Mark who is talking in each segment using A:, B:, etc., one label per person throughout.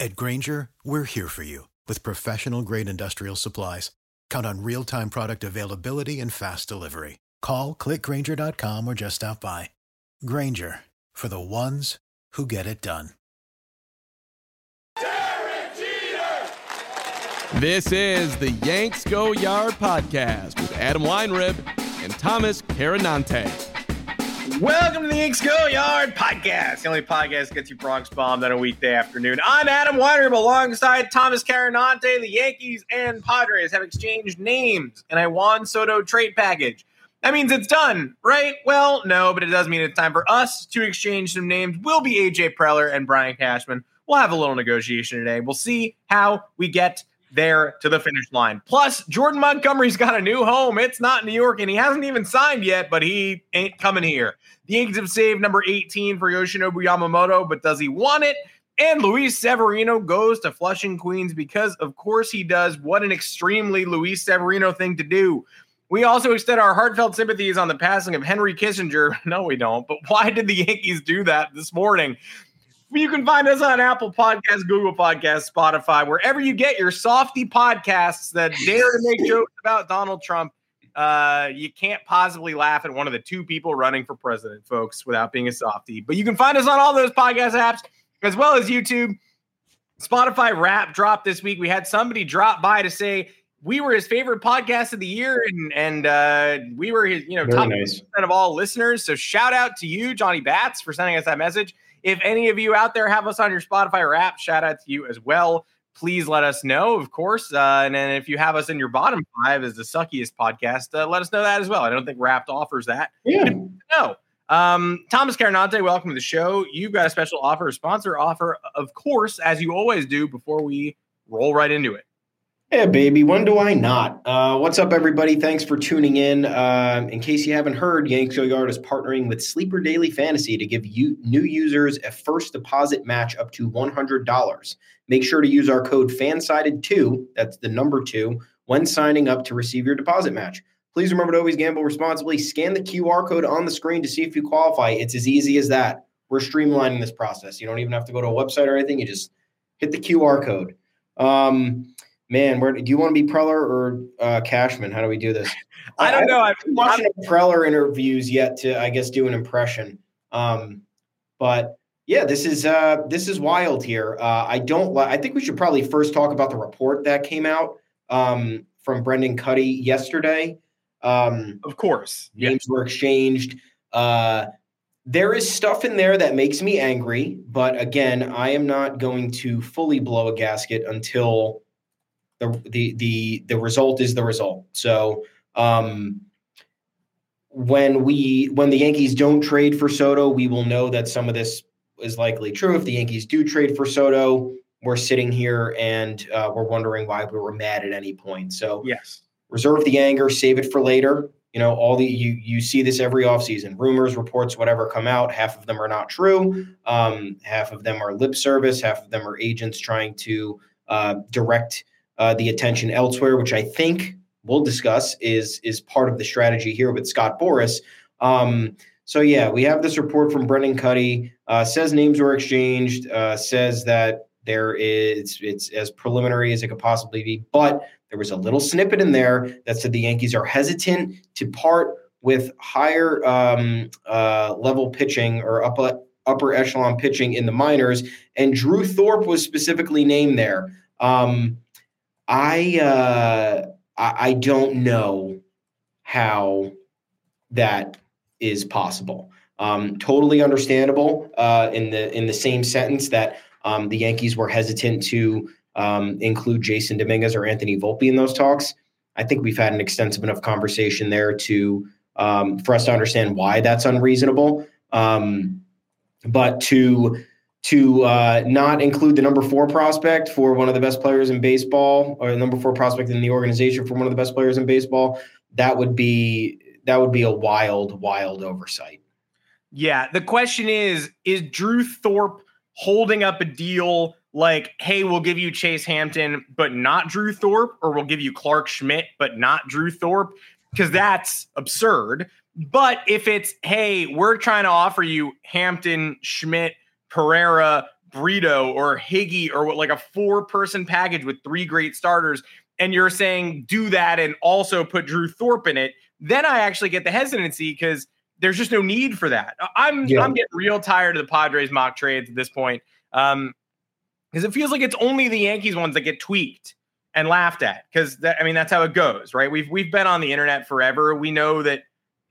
A: At Grainger, we're here for you with professional grade industrial supplies. Count on real time product availability and fast delivery. Call clickgranger.com or just stop by. Grainger for the ones who get it done.
B: This is the Yanks Go Yard podcast with Adam Weinrib and Thomas Carannante.
C: Welcome to the Yanks Go Yard podcast, the only podcast that gets you Bronx bombed on a weekday afternoon. I'm Adam Weinrib alongside Thomas Carannante. The Yankees and Padres have exchanged names in a Juan Soto trade package. That means it's done, right? Well, no, but it does mean it's time for us to exchange some names. We'll be AJ Preller and Brian Cashman. We'll have a little negotiation today. We'll see how we get there to the finish line. Plus, Jordan Montgomery's got a new home. It's not New York, and he hasn't even signed yet, but he ain't coming here. The Yankees have saved number 18 for Yoshinobu Yamamoto, but does he want it? And Luis Severino goes to Flushing, Queens, because of course he does. What an extremely Luis Severino thing to do. We also extend our heartfelt sympathies on the passing of Henry Kissinger. No, we don't. But why did the Yankees do that this morning? You can find us on Apple Podcasts, Google Podcasts, Spotify, wherever you get your softy podcasts that dare to make jokes about Donald Trump. Uh, you can't possibly laugh at one of the two people running for president, folks, without being a softy. But you can find us on all those podcast apps as well as YouTube. Spotify Wrapped dropped this week. We had somebody drop by to say we were his favorite podcast of the year, and and uh, we were his, you know,
D: Very
C: top
D: nice.
C: of all listeners. So shout out to you, Johnny Bats, for sending us that message. If any of you out there have us on your Spotify Wrapped, shout out to you as well. Please let us know, of course. Uh, and then if you have us in your bottom five as the suckiest podcast, uh, let us know that as well. I don't think Wrapped offers that.
D: Yeah.
C: No. Um, Thomas Carannante, welcome to the show. You've got a special offer, a sponsor offer, of course, as you always do before we roll right into it.
D: Yeah, baby. When do I not? Uh, what's up, everybody? Thanks for tuning in. Uh, in case you haven't heard, Yanks Yard is partnering with Sleeper Daily Fantasy to give you new users a first deposit match up to $100. Make sure to use our code FANSIDED2, that's the number two, when signing up to receive your deposit match. Please remember to always gamble responsibly. Scan the QR code on the screen to see if you qualify. It's as easy as that. We're streamlining this process. You don't even have to go to a website or anything. You just hit the QR code. Um, man, where do you want to be Preller or uh, Cashman? How do we do this?
C: I don't know. I,
D: I'm watching Preller interviews yet to, I guess, do an impression. Um, but yeah, this is uh, this is wild here. Uh, I don't. li- I think we should probably first talk about the report that came out um, from Brendan Kuty yesterday. Um,
C: of course. Yeah.
D: names were exchanged. Uh, there is stuff in there that makes me angry, but again, I am not going to fully blow a gasket until the the the the result is the result. So um, when we when the Yankees don't trade for Soto, we will know that some of this is likely true. If the Yankees do trade for Soto, we're sitting here and uh, we're wondering why we were mad at any point. So
C: Yes.
D: reserve the anger, save it for later. You know, all the you you see this every offseason. Rumors, reports, whatever come out, half of them are not true. Um, half of them are lip service, half of them are agents trying to uh, direct uh, the attention elsewhere, which I think we'll discuss is is part of the strategy here with Scott Boras. Um, so yeah, we have this report from Brendan Kuty. Uh, says names were exchanged. Uh, says that There is it's as preliminary as it could possibly be, but there was a little snippet in there that said the Yankees are hesitant to part with higher um, uh, level pitching or upper upper echelon pitching in the minors, and Drew Thorpe was specifically named there. Um, I, uh, I don't know how that is possible. Um, totally understandable uh, in the in the same sentence that um, the Yankees were hesitant to um, include Jasson Dominguez or Anthony Volpe in those talks. I think we've had an extensive enough conversation there to um, for us to understand why that's unreasonable. Um, but to to uh, not include the number four prospect for one of the best players in baseball, or the number four prospect in the organization for one of the best players in baseball, that would be that would be a wild, wild oversight.
C: Yeah. The question is Is Drew Thorpe holding up a deal like, hey, we'll give you Chase Hampton, but not Drew Thorpe, or we'll give you Clark Schmidt, but not Drew Thorpe? Because that's absurd. But if it's, hey, we're trying to offer you Hampton, Schmidt, Pereira, Brito, or Higgy, or what, like a four person package with three great starters, and you're saying do that and also put Drew Thorpe in it, then I actually get the hesitancy because there's just no need for that. I'm yeah. I'm getting real tired of the Padres mock trades at this point. Um, because it feels like it's only the Yankees ones that get tweaked and laughed at. Because I mean, that's how it goes, right? We've we've been on the internet forever. We know that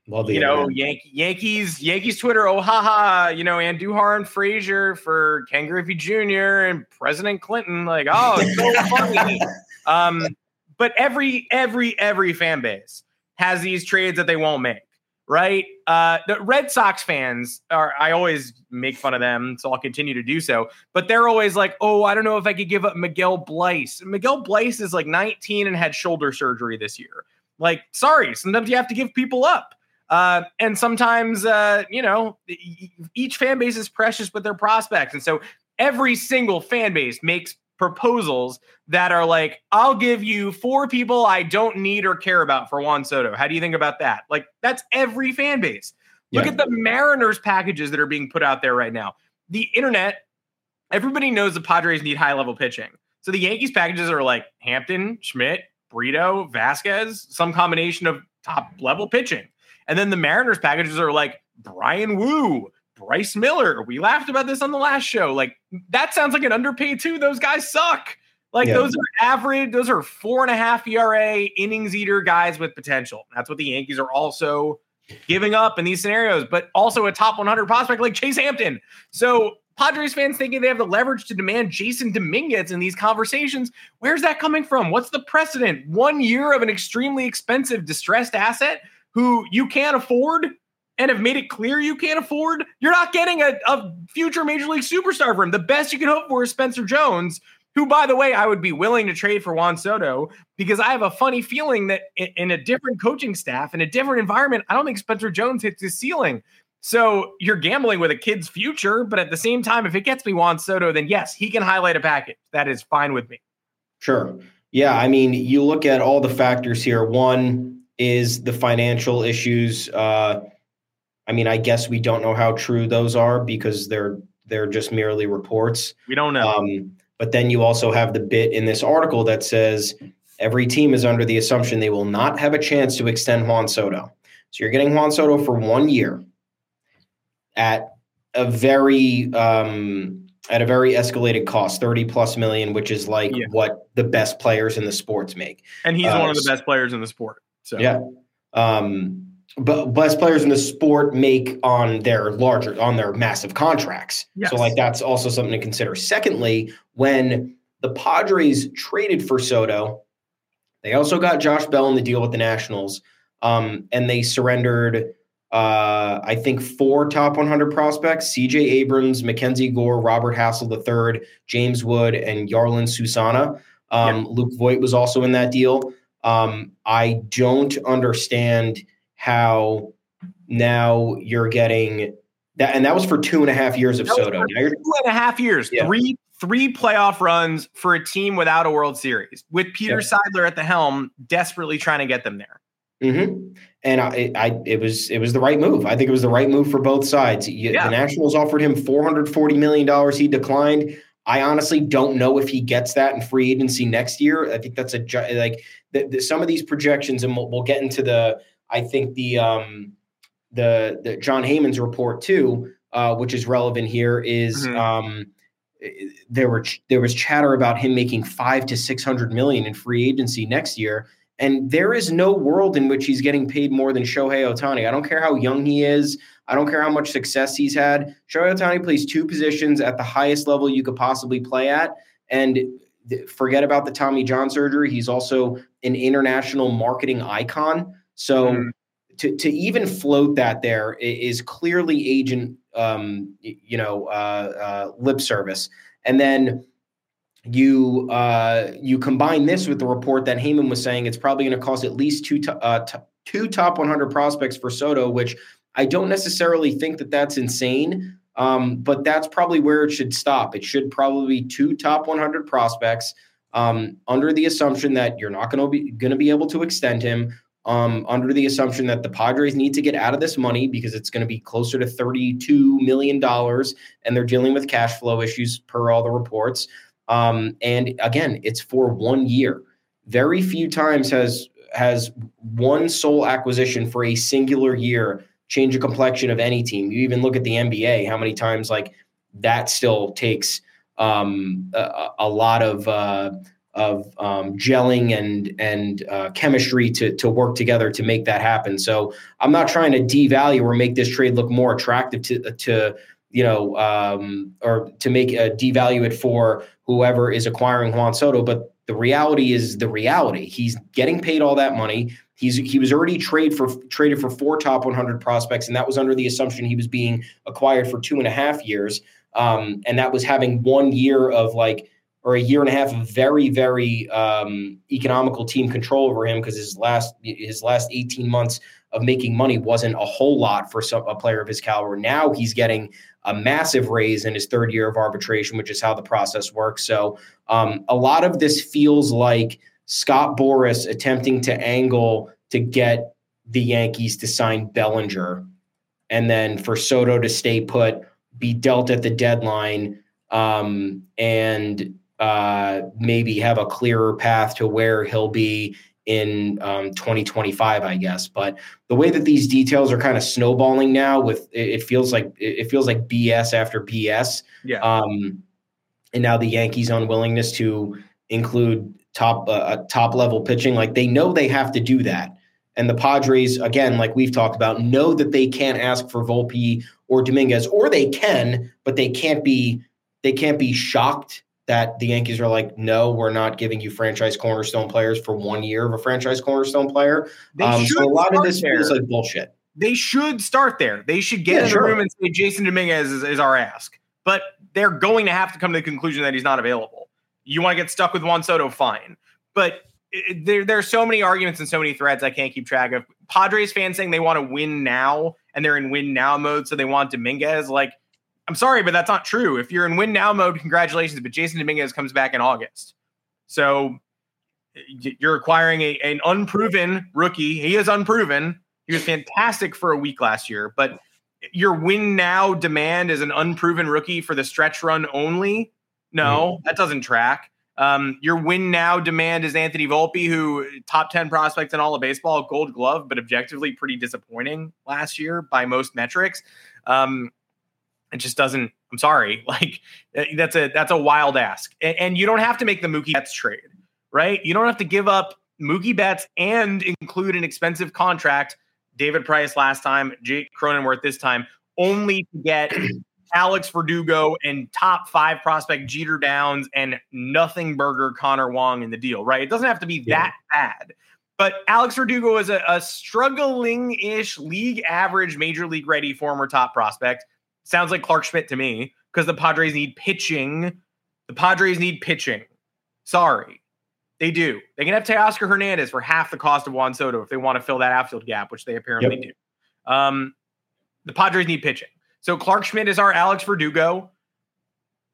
C: Love you know, Yankee, Yankees, Yankees Twitter, oh haha, you know, Andujar and Frazier for Ken Griffey Jr. and President Clinton, like, oh, it's so funny. Um, but every every every fan base has these trades that they won't make right? Uh, the Red Sox fans are, I always make fun of them, so I'll continue to do so. But they're always like, oh, I don't know if I could give up Miguel Bleis. Miguel Bleis is like 19 and had shoulder surgery this year. Like, sorry, sometimes you have to give people up. Uh, and sometimes, uh, you know, each fan base is precious with their prospects. And so every single fan base makes proposals that are like, I'll give you four people I don't need or care about for Juan Soto. How do you think about that? Like, that's every fan base. Yeah. Look at the Mariners packages that are being put out there right now. The internet, everybody knows the Padres need high level pitching. So the Yankees packages are like Hampton, Schmidt, Brito, Vasquez, some combination of top level pitching. And then the Mariners packages are like Bryan Woo, Bryce Miller. We laughed about this on the last show. Like that sounds like an underpaid too. Those guys suck. Like yeah. those are average. Those are four and a half ERA innings eater guys with potential. That's what the Yankees are also giving up in these scenarios. But also a top 100 prospect like Chase Hampton. So Padres fans thinking they have the leverage to demand Jasson Dominguez in these conversations. Where's that coming from? What's the precedent? One year of an extremely expensive distressed asset who you can't afford and have made it clear you can't afford, you're not getting a, a future major league superstar for him. The best you can hope for is Spencer Jones, who, by the way, I would be willing to trade for Juan Soto because I have a funny feeling that in a different coaching staff, in a different environment, I don't think Spencer Jones hits his ceiling. So you're gambling with a kid's future, but at the same time, if it gets me Juan Soto, then yes, he can highlight a package. That is fine with me.
D: Sure. Yeah. I mean, you look at all the factors here. One is the financial issues. Uh, I mean, I guess we don't know how true those are because they're they're just merely reports.
C: We don't know.
D: Um, but then you also have the bit in this article that says every team is under the assumption they will not have a chance to extend Juan Soto. So you're getting Juan Soto for one year at a very um, at a very escalated cost, 30 plus million, which is like yeah. what the best players in the sports make.
C: And he's uh, one of the best players in the sport. So
D: yeah. Um, but best players in the sport make on their larger on their massive contracts. Yes. So like that's also something to consider. Secondly, when the Padres traded for Soto, they also got Josh Bell in the deal with the Nationals, um, and they surrendered. Uh, I think four top 100 prospects: C.J. Abrams, Mackenzie Gore, Robert Hassell III, James Wood, and Jarlin Susana. Um, Luke Voit was also in that deal. Um, I don't understand how now you're getting that, and that was for two and a half years of Soto. Now
C: you're, two and a half years, yeah. three three playoff runs for a team without a World Series, with Peter yeah. Seidler at the helm, desperately trying to get them there.
D: Mm-hmm. And I, I, it was, it was the right move. I think it was the right move for both sides. You, yeah. The Nationals offered him four hundred forty million dollars. He declined. I honestly don't know if he gets that in free agency next year. I think that's a like the, the, some of these projections, and we'll, we'll, get into the I think the um, the the Jon Heyman's report too, uh, which is relevant here, is mm-hmm. um, there were there was chatter about him making five to six hundred million in free agency next year. And there is no world in which he's getting paid more than Shohei Ohtani. I don't care how young he is. I don't care how much success he's had. Shohei Ohtani plays two positions at the highest level you could possibly play at. And forget about the Tommy John surgery. He's also an international marketing icon. So mm. to, to even float that there is clearly agent, um, you know, uh, uh, lip service. And then you uh, you combine this with the report that Heyman was saying it's probably going to cost at least two to, uh, t- two top 100 prospects for Soto, which I don't necessarily think that that's insane, um, but that's probably where it should stop. It should probably be two top 100 prospects um, under the assumption that you're not going to be going to be able to extend him. Um, under the assumption that the Padres need to get out of this money because it's going to be closer to $32 million and they're dealing with cash flow issues per all the reports. Um, and again, it's for one year. Very few times has has one sole acquisition for a singular year change the complexion of any team. You even look at the NBA, how many times like that still takes um, a, a, lot of uh, of um, gelling and and uh, chemistry to to work together to make that happen. So I'm not trying to devalue or make this trade look more attractive to to you know um, or to make a devalue it for whoever is acquiring Juan Soto, but the reality is the reality. He's getting paid all that money. He's he was already trade for traded for four top 100 prospects, and that was under the assumption he was being acquired for two and a half years. Um, and that was having one year of like or a year and a half of very very um, economical team control over him because his last his last 18 months of making money wasn't a whole lot for some, a player of his caliber. Now he's getting a massive raise in his third year of arbitration, which is how the process works. So um, a lot of this feels like Scott Boras attempting to angle to get the Yankees to sign Bellinger, and then for Soto to stay put, be dealt at the deadline, um, and uh, maybe have a clearer path to where he'll be in um, 2025, I guess. But the way that these details are kind of snowballing now, with it, feels like it feels like BS after BS.
C: Yeah.
D: Um, and now the Yankees' unwillingness to include top uh, top level pitching, like they know they have to do that. And the Padres, again, like we've talked about, know that they can't ask for Volpe or Dominguez, or they can, but they can't be they can't be shocked that the Yankees are like, no, we're not giving you franchise cornerstone players for one year of a franchise cornerstone player. Um, so a lot of this there. feels like bullshit.
C: They should start there. They should get yeah, in sure. the room and say Jasson Dominguez is, is, our ask. But they're going to have to come to the conclusion that he's not available. You want to get stuck with Juan Soto, fine. But it, there, there are so many arguments and so many threads I can't keep track of. Padres fans saying they want to win now and they're in win now mode, so they want Dominguez. Like – I'm sorry, but that's not true. If you're in win now mode, congratulations. But Jasson Dominguez comes back in August. So you're acquiring a, an unproven rookie. He is unproven. He was fantastic for a week last year, but your win now demand is an unproven rookie for the stretch run only. No, mm-hmm. that doesn't track. Um, your win now demand is Anthony Volpe, who top 10 prospects in all of baseball, gold glove, but objectively pretty disappointing last year by most metrics. Um, it just doesn't. I'm sorry. Like that's a that's a wild ask, and, and you don't have to make the Mookie Betts trade, right? You don't have to give up Mookie Betts and include an expensive contract. David Price last time, Jake Cronenworth this time, only to get Alex Verdugo and top five prospect Jeter Downs and nothing burger Connor Wong in the deal, right? It doesn't have to be yeah. that bad. But Alex Verdugo is a, a struggling ish league average, major league ready former top prospect. Sounds like Clark Schmidt to me because the Padres need pitching. The Padres need pitching. Sorry. They do. They can have Teoscar Hernandez for half the cost of Juan Soto if they want to fill that outfield gap, which they apparently yep. do. Um, the Padres need pitching. So Clark Schmidt is our Alex Verdugo.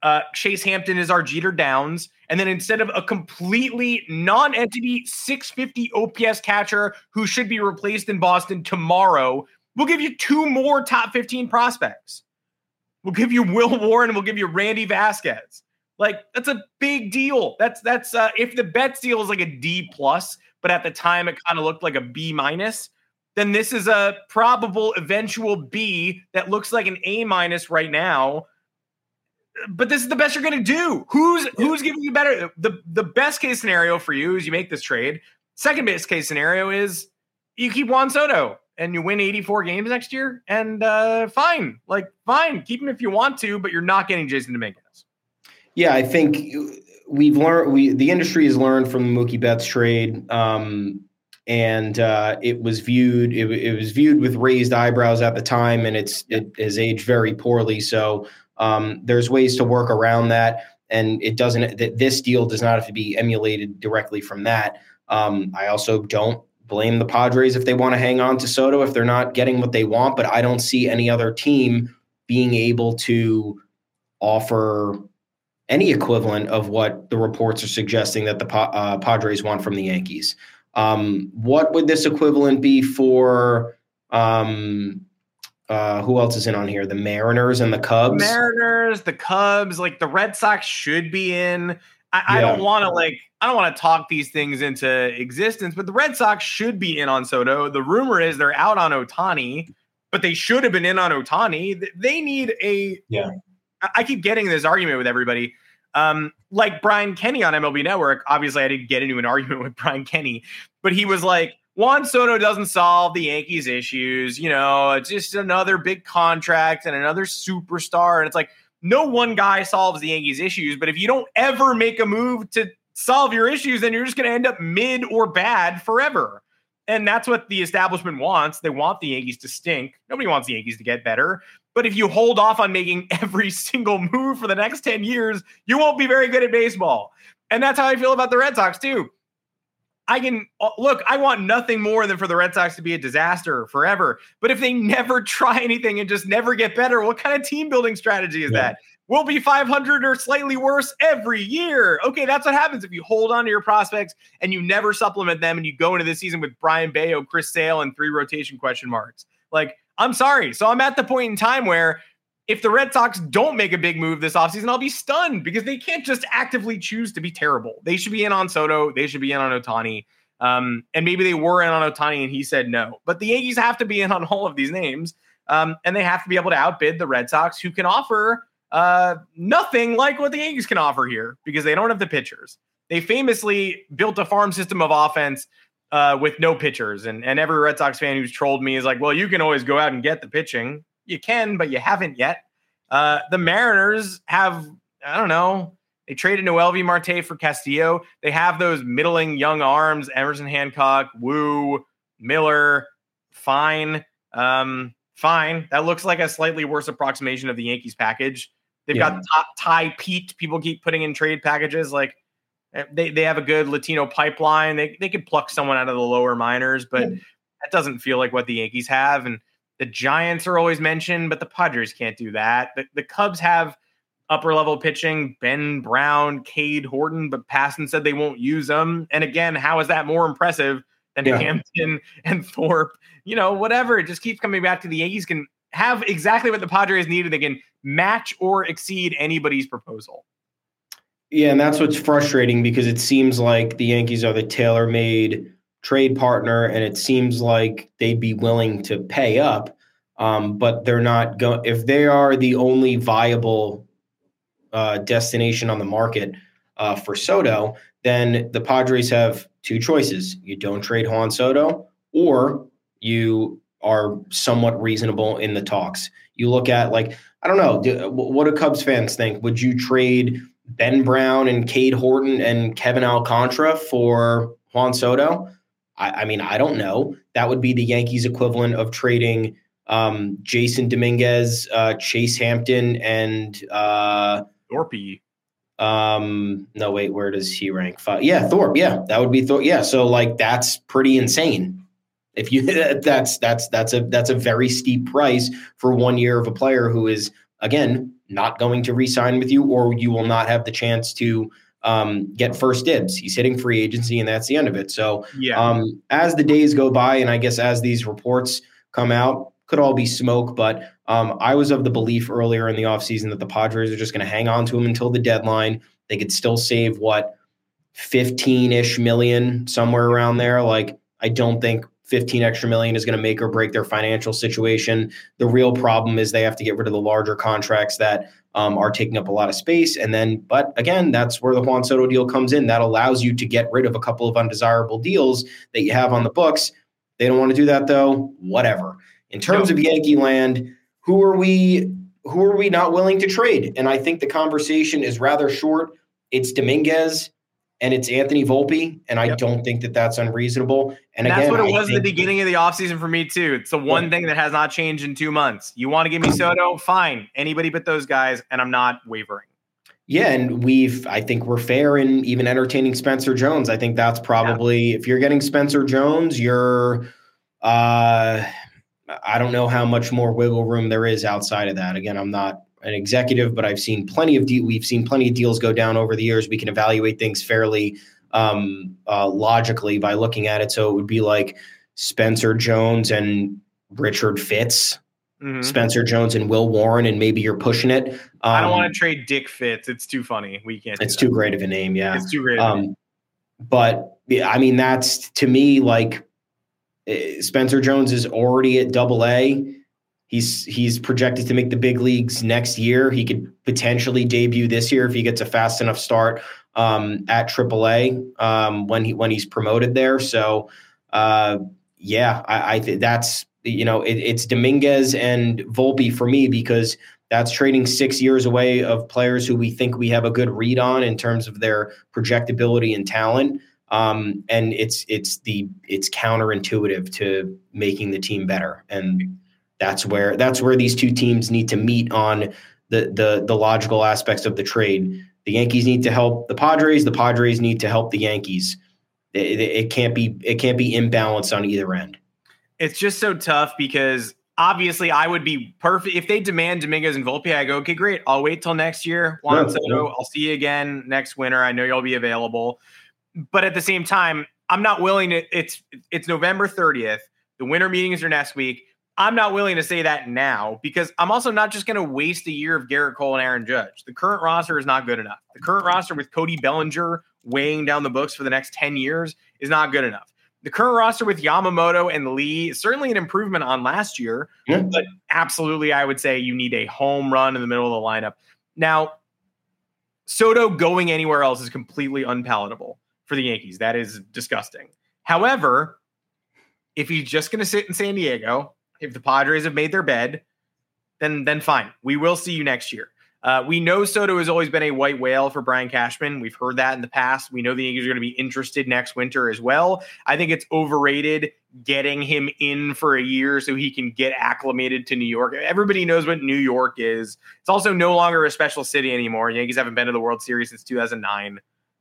C: Uh, Chase Hampton is our Jeter Downs. And then instead of a completely non entity 650 OPS catcher who should be replaced in Boston tomorrow, we'll give you two more top 15 prospects. We'll give you Will Warren. We'll give you Randy Vasquez. Like that's a big deal. That's that's uh, if the Betts deal is like a D plus, but at the time it kind of looked like a B minus, then this is a probable eventual B that looks like an A minus right now. But this is the best you're going to do. Who's who's giving you better? The the best case scenario for you is you make this trade. Second best case scenario is you keep Juan Soto and you win 84 games next year, and uh, fine, like fine, keep him if you want to, but you're not getting Jasson Dominguez.
D: Yeah, I think we've learned. We the industry has learned from the Mookie Betts trade, um, and uh, it was viewed. It, it, was viewed with raised eyebrows at the time, and it's it has aged very poorly. So um, there's ways to work around that, and it doesn't. That this deal does not have to be emulated directly from that. Um, I also don't blame the Padres if they want to hang on to Soto if they're not getting what they want, but I don't see any other team being able to offer any equivalent of what the reports are suggesting that the uh, Padres want from the Yankees. Um, what would this equivalent be for? Um, uh, who else is in on here? The Mariners and the Cubs.
C: Mariners, the Cubs, like the Red Sox should be in. I, yeah. I don't want to like I don't want to talk these things into existence, but the Red Sox should be in on Soto. The rumor is they're out on Ohtani, but they should have been in on Ohtani. They need a.
D: Yeah.
C: I keep getting this argument with everybody. Um, like Brian Kenny on MLB Network. Obviously, I didn't get into an argument with Brian Kenny, but he was like, Juan Soto doesn't solve the Yankees' issues. You know, it's just another big contract and another superstar. And it's like, no one guy solves the Yankees' issues, but if you don't ever make a move to solve your issues, then you're just going to end up mid or bad forever. And that's what the establishment wants. They want the Yankees to stink. Nobody wants the Yankees to get better. But if you hold off on making every single move for the next 10 years, you won't be very good at baseball. And that's how I feel about the Red Sox, too. I can uh, look, I want nothing more than for the Red Sox to be a disaster forever. But if they never try anything and just never get better, what kind of team building strategy is yeah. that? We'll be 500 or slightly worse every year. Okay, that's what happens if you hold on to your prospects and you never supplement them and you go into the season with Brayan Bello, Chris Sale, and three rotation question marks. Like, I'm sorry. So I'm at the point in time where if the Red Sox don't make a big move this offseason, I'll be stunned because they can't just actively choose to be terrible. They should be in on Soto. They should be in on Ohtani. Um, and maybe they were in on Ohtani and he said no. But the Yankees have to be in on all of these names. Um, and they have to be able to outbid the Red Sox, who can offer uh, nothing like what the Yankees can offer here because they don't have the pitchers. They famously built a farm system of offense uh, with no pitchers. And, and every Red Sox fan who's trolled me is like, well, you can always go out and get the pitching you can, but you haven't yet. Uh, the Mariners have, I don't know, they traded Noelvi Marte for Castillo. They have those middling young arms, Emerson Hancock, Woo, Miller, fine. Um, fine. That looks like a slightly worse approximation of the Yankees package. They've yeah. got top Tai Peete. People keep putting in trade packages. Like eh, they, they have a good Latino pipeline. They, they could pluck someone out of the lower minors, but yeah. that doesn't feel like what the Yankees have. And the Giants are always mentioned, but the Padres can't do that. The, the Cubs have upper level pitching, Ben Brown, Cade Horton, but Passan said they won't use them. And again, how is that more impressive than yeah. Hampton and Thorpe? You know, whatever. It just keeps coming back to the Yankees can have exactly what the Padres needed. They can match or exceed anybody's proposal.
D: Yeah, and that's what's frustrating because it seems like the Yankees are the tailor made trade partner, and it seems like they'd be willing to pay up. Um, but they're not going. If they are the only viable uh, destination on the market uh, for Soto, then the Padres have two choices: you don't trade Juan Soto, or you are somewhat reasonable in the talks. You look at like I don't know, do, what do Cubs fans think? Would you trade Ben Brown and Cade Horton and Kevin Alcantara for Juan Soto? I, I mean, I don't know. That would be the Yankees equivalent of trading um, Jasson Dominguez, uh, Chase Hampton, and uh,
C: Thorpe.
D: Um, no, wait, where does he rank? Five. Yeah, Thorpe. Yeah, that would be Thorpe. Yeah, so like that's pretty insane. If you that's that's that's a that's a very steep price for one year of a player who is again not going to re-sign with you, or you will not have the chance to um, get first dibs. He's hitting free agency, and that's the end of it. So,
C: yeah.
D: um, as the days go by, and I guess as these reports come out, could all be smoke. But um, I was of the belief earlier in the offseason that the Padres are just going to hang on to him until the deadline. They could still save what 15 ish million, somewhere around there. Like, I don't think 15 extra million is going to make or break their financial situation. The real problem is they have to get rid of the larger contracts that um, are taking up a lot of space. And then, but again, that's where the Juan Soto deal comes in. That allows you to get rid of a couple of undesirable deals that you have on the books. They don't want to do that though. Whatever. In terms of Yankee land, who are we? Who are we not willing to trade? And I think the conversation is rather short. It's Dominguez and it's Anthony Volpe, and I yep. don't think that that's unreasonable. And,
C: and
D: again,
C: that's what it
D: I
C: was
D: think,
C: at the beginning of the offseason for me too. It's the one yeah. thing that has not changed in two months. You want to give me Soto? Fine. Anybody but those guys, and I'm not wavering.
D: Yeah, and we've I think we're fair in even entertaining Spencer Jones. I think that's probably yeah. if you're getting Spencer Jones, you're uh I don't know how much more wiggle room there is outside of that. Again, I'm not an executive, but I've seen plenty of de- we've seen plenty of deals go down over the years. We can evaluate things fairly um, uh, logically by looking at it. So it would be like Spencer Jones and Richard Fitts, mm-hmm. Spencer Jones and Will Warren, and maybe you're pushing it. Um,
C: I don't want to trade Dick Fitts. It's too funny. We can't.
D: It's too great of a name. Yeah,
C: it's too great. Um,
D: but I mean, that's to me like eh, Spencer Jones is already at Double A He's he's projected to make the big leagues next year. He could potentially debut this year if he gets a fast enough start um, at AAA um, when he when he's promoted there. So uh, yeah, I, I think that's you know it, it's Dominguez and Volpe for me because that's trading six years away of players who we think we have a good read on in terms of their projectability and talent. Um, and it's it's the it's counterintuitive to making the team better and that's where that's where these two teams need to meet on the the the logical aspects of the trade. The Yankees need to help the Padres. The Padres need to help the Yankees. It, it, can't be it can't be imbalanced on either end.
C: It's just so tough because obviously I would be perfect if they demand Dominguez and Volpe. I go, okay, great. I'll wait till next year. Juan yeah, Soto, yeah. I'll see you again next winter. I know you'll be available, but at the same time, I'm not willing to. It's it's November 30th. The winter meetings are next week. I'm not willing to say that now because I'm also not just going to waste a year of Gerrit Cole and Aaron Judge. The current roster is not good enough. The current roster with Cody Bellinger weighing down the books for the next 10 years is not good enough. The current roster with Yamamoto and Lee is certainly an improvement on last year, yeah. but absolutely, I would say you need a home run in the middle of the lineup. Now, Soto going anywhere else is completely unpalatable for the Yankees. That is disgusting. However, if he's just going to sit in San Diego, if the Padres have made their bed, then then fine. We will see you next year. Uh, we know Soto has always been a white whale for Brian Cashman. We've heard that in the past. We know the Yankees are going to be interested next winter as well. I think it's overrated getting him in for a year so he can get acclimated to New York. Everybody knows what New York is. It's also no longer a special city anymore. Yankees haven't been to the World Series since 2009.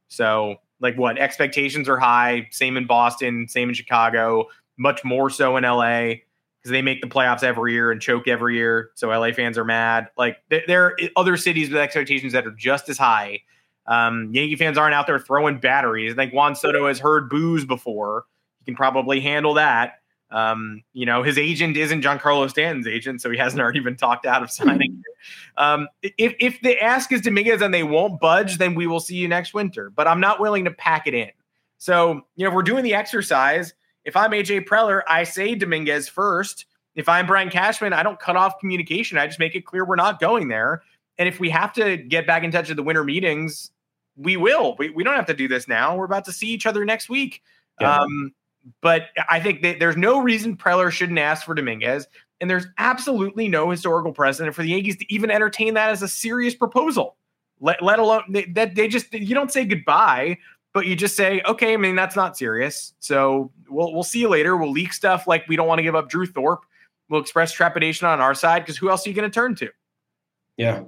C: So, like, what expectations are high? Same in Boston, same in Chicago, much more so in LA because they make the playoffs every year and choke every year. So LA fans are mad. Like there, there are other cities with expectations that are just as high. Um, Yankee fans aren't out there throwing batteries. I think Juan Soto has heard boos before. He can probably handle that. Um, you know, his agent isn't Giancarlo Stanton's agent, so he hasn't already been talked out of signing. um, if if the ask is Dominguez and they won't budge, then we will see you next winter. But I'm not willing to pack it in. So you know, if we're doing the exercise if I'm AJ Preller, I say Dominguez first. If I'm Brian Cashman, I don't cut off communication. I just make it clear we're not going there. And if we have to get back in touch at the winter meetings, we will. We, we don't have to do this now. We're about to see each other next week. Yeah. Um, but I think that there's no reason Preller shouldn't ask for Dominguez. And there's absolutely no historical precedent for the Yankees to even entertain that as a serious proposal. Let, let alone that they, they just you don't say goodbye but you just say, okay, I mean, that's not serious. So we'll we'll see you later. We'll leak stuff like we don't want to give up Drew Thorpe. We'll express trepidation on our side because who else are you going to turn to?
D: Yeah.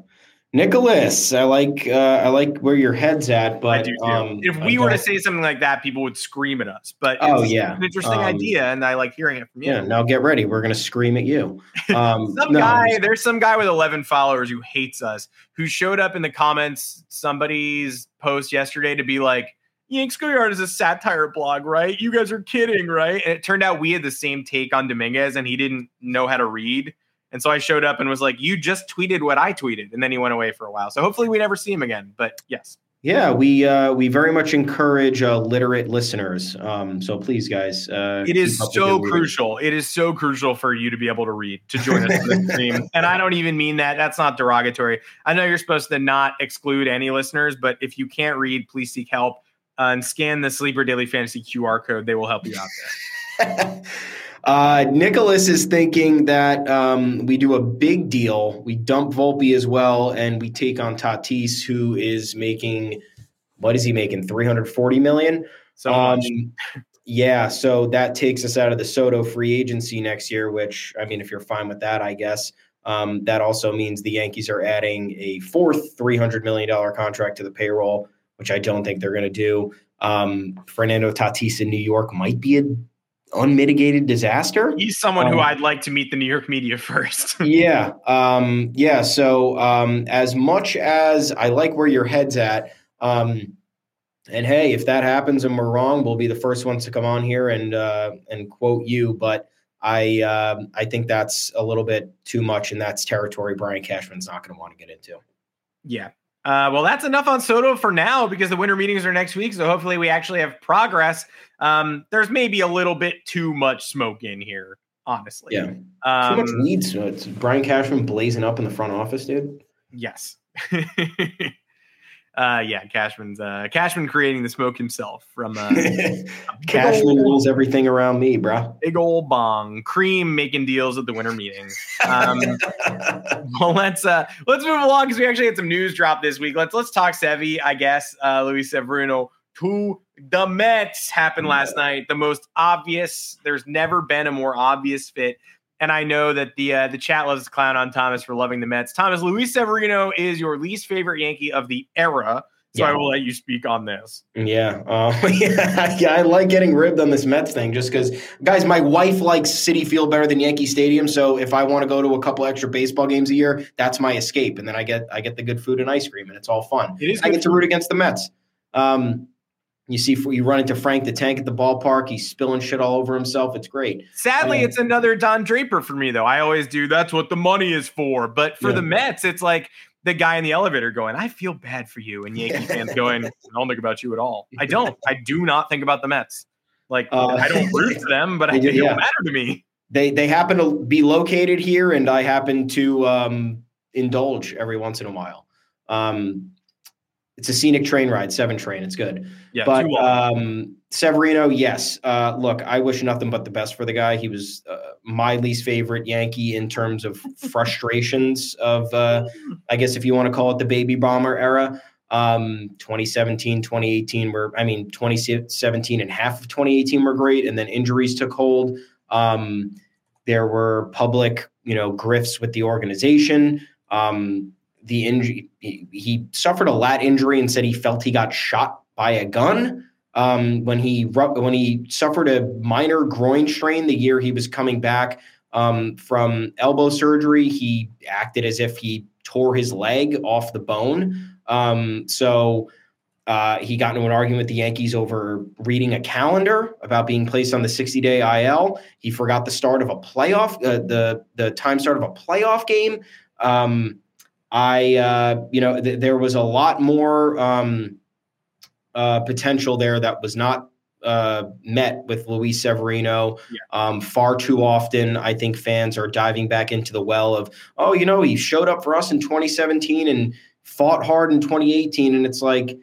D: Nicholas, I like uh, I like where your head's at, but um,
C: if we were to say something like that, people would scream at us. But
D: oh yeah,
C: an interesting um, idea, and I like hearing it from you.
D: Yeah, now get ready. We're gonna scream at you.
C: Um, some no, guy, there's some guy with 11 followers who hates us, who showed up in the comments somebody's post yesterday to be like, Yanks Go Yard is a satire blog, right? You guys are kidding, right? And it turned out we had the same take on Dominguez and he didn't know how to read. And so I showed up and was like, You just tweeted what I tweeted. And then he went away for a while. So hopefully we never see him again. But yes.
D: Yeah, we uh, we very much encourage uh, literate listeners. Um, so please, guys, uh,
C: it is so crucial. It is so crucial for you to be able to read to join us on the stream. And I don't even mean that. That's not derogatory. I know you're supposed to not exclude any listeners, but if you can't read, please seek help uh, and scan the Sleeper Daily Fantasy QR code. They will help you out there.
D: Uh, Nicholas is thinking that um, we do a big deal. We dump Volpe as well, and we take on Tatis, who is making what is he making? Three hundred forty million.
C: So um,
D: yeah, so that takes us out of the Soto free agency next year. Which I mean, if you're fine with that, I guess. Um, that also means the Yankees are adding a fourth three hundred million dollar contract to the payroll, which I don't think they're going to do. Um, Fernando Tatis in New York might be a unmitigated disaster.
C: He's someone um, who I'd like to meet the New York media first.
D: yeah. Um, yeah. So um, as much as I like where your head's at, um, and hey, if that happens and we're wrong, we'll be the first ones to come on here and uh, and quote you. But I uh, I think that's a little bit too much, and that's territory Brian Cashman's not going to want to get into.
C: Yeah, uh, well, that's enough on Soto for now because the winter meetings are next week. So hopefully we actually have progress. Um, there's maybe a little bit too much smoke in here, honestly.
D: Yeah. Um, too much weed smoke. Brian Cashman blazing up in the front office, dude.
C: Yes. Uh, yeah, Cashman's uh, Cashman creating the smoke himself from uh,
D: Cashman old, rules everything around me, bro.
C: Big old bong, cream making deals at the winter meetings. Um, well, let's uh, let's move along because we actually had some news drop this week. Let's let's talk Sevy, I guess. Uh, Luis Severino to the Mets happened last night. The most obvious. There's never been a more obvious fit and I know that the uh, the chat loves to clown on Thomas for loving the Mets. Thomas, Luis Severino is your least favorite Yankee of the era. So yeah. I will let you speak on this.
D: Yeah. Uh, yeah. yeah. I like getting ribbed on this Mets thing just because, guys, my wife likes Citi Field better than Yankee Stadium. So if I want to go to a couple extra baseball games a year, that's my escape. And then I get I get the good food and ice cream, and it's all fun. It is I get to root against the Mets. Um, you see, you run into Frank the Tank at the ballpark. He's spilling shit all over himself. It's great.
C: Sadly, um, it's another Don Draper for me, though. I always do. That's what the money is for. But for yeah. the Mets, it's like the guy in the elevator going, "I feel bad for you," and Yankee fans going, "I don't think about you at all." I don't. I do not think about the Mets. Like uh, I don't root for them, but it yeah. don't matter to me.
D: They they happen to be located here, and I happen to um, indulge every once in a while. Um, it's a scenic train ride, seven train. It's good. Yeah, but um, Severino, yes. Uh, look, I wish nothing but the best for the guy. He was uh, my least favorite Yankee in terms of frustrations of, uh, I guess, if you want to call it the baby bomber era. Um, 2017, 2018 were, I mean, 2017 and half of 2018 were great, and then injuries took hold. Um, there were public, you know, grifts with the organization. Um, the injury. He, suffered a lat injury and said he felt he got shot by a gun. Um, when he when he suffered a minor groin strain the year he was coming back um, from elbow surgery, he acted as if he tore his leg off the bone. Um, so uh, he got into an argument with the Yankees over reading a calendar about being placed on the 60 day IL. He forgot the start of a playoff, uh, the the time start of a playoff game. Um, I, uh, you know, th- there was a lot more um, uh, potential there that was not uh, met with Luis Severino. Yeah. Um, far too often, I think fans are diving back into the well of, oh, you know, he showed up for us in 2017 and fought hard in 2018. And it's like,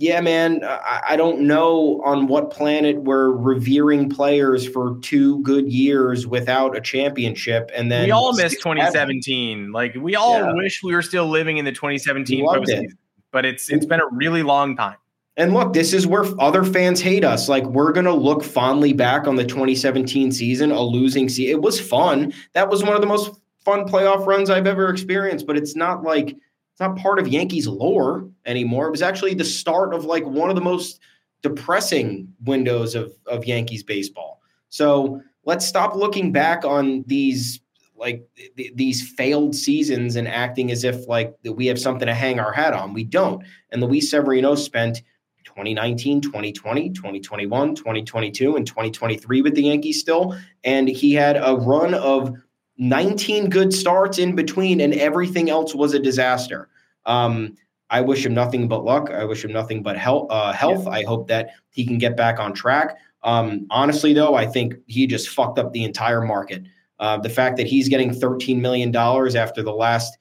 D: yeah, man, I, I, don't know on what planet we're revering players for two good years without a championship. And then
C: we all miss 2017. Like we all yeah. wish we were still living in the 2017 postseason, it. but it's it's been a really long time.
D: And look, this is where other fans hate us. Like we're gonna look fondly back on the 2017 season, a losing season. It was fun. That was one of the most fun playoff runs I've ever experienced. But it's not like it's not part of Yankees lore anymore. It was actually the start of like one of the most depressing windows of, of Yankees baseball. So let's stop looking back on these like th- these failed seasons and acting as if like we have something to hang our hat on. We don't. And Luis Severino spent 2019, 2020, 2021, 2022, and 2023 with the Yankees still. And he had a run of 19 good starts in between, and everything else was a disaster. Um, I wish him nothing but luck. I wish him nothing but health. Uh, health. Yeah. I hope that he can get back on track. Um, honestly, though, I think he just fucked up the entire market. Uh, the fact that he's getting $13 million after the last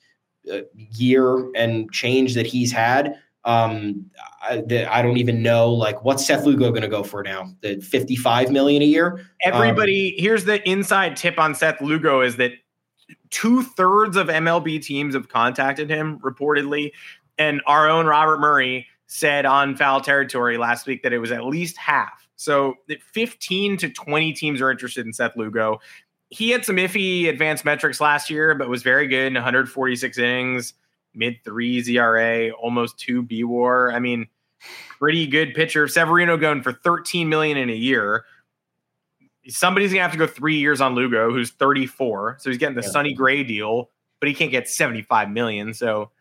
D: uh, year and change that he's had. Um, I, I, don't even know like what's Seth Lugo going to go for now? The 55 million a year.
C: Everybody, um, here's the inside tip on Seth Lugo is that two thirds of MLB teams have contacted him reportedly, and our own Robert Murray said on Foul Territory last week that it was at least half. So 15 to 20 teams are interested in Seth Lugo. He had some iffy advanced metrics last year, but was very good in 146 innings, mid threes ERA, almost two B WAR. I mean, pretty good pitcher. Severino going for 13 million in a year. Somebody's gonna have to go three years on Lugo, who's 34. So he's getting the yeah. Sonny Gray deal, but he can't get 75 million. So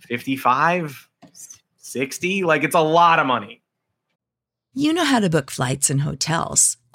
C: 55, 60, like it's a lot of money.
E: You know how to book flights and hotels.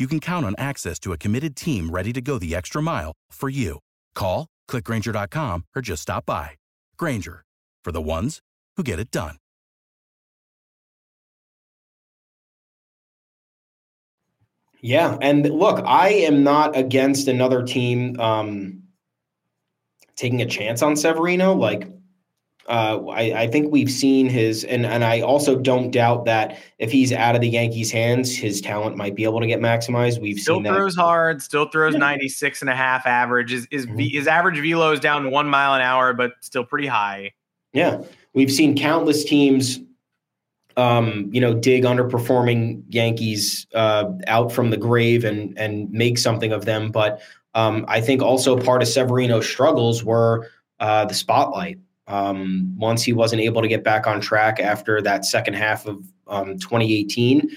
F: you can count on access to a committed team ready to go the extra mile for you. Call, clickgrainger.com, or just stop by. Grainger, for the ones who get it done.
D: Yeah, and look, I am not against another team um, taking a chance on Severino. Like, uh, I, I, think we've seen his, and, and I also don't doubt that if he's out of the Yankees' hands, his talent might be able to get maximized. We've
C: still
D: seen
C: throws
D: that.
C: hard, still throws 96 and a half average. Is, is, mm-hmm. his average velo is down one mile an hour, but still pretty high.
D: Yeah. We've seen countless teams, um, you know, dig underperforming Yankees uh, out from the grave and, and make something of them. But um, I think also part of Severino's struggles were uh, the spotlight. Um, once he wasn't able to get back on track after that second half of um, 2018,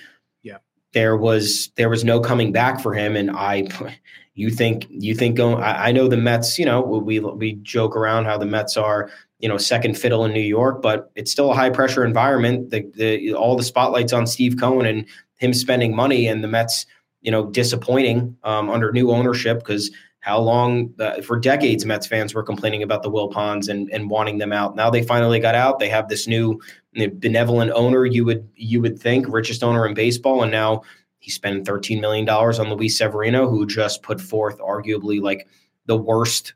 C: yeah,
D: there was there was no coming back for him. And I, you think you think going? I, I know the Mets. You know, we we joke around how the Mets are you know second fiddle in New York, but it's still a high pressure environment. The, the all the spotlights on Steve Cohen and him spending money, and the Mets, you know, disappointing um, under new ownership because how long uh, for decades Mets fans were complaining about the Wilpons and and wanting them out. Now they finally got out. They have this new benevolent owner. You would you would think richest owner in baseball, and now he's spending thirteen million dollars on Luis Severino, who just put forth arguably like the worst.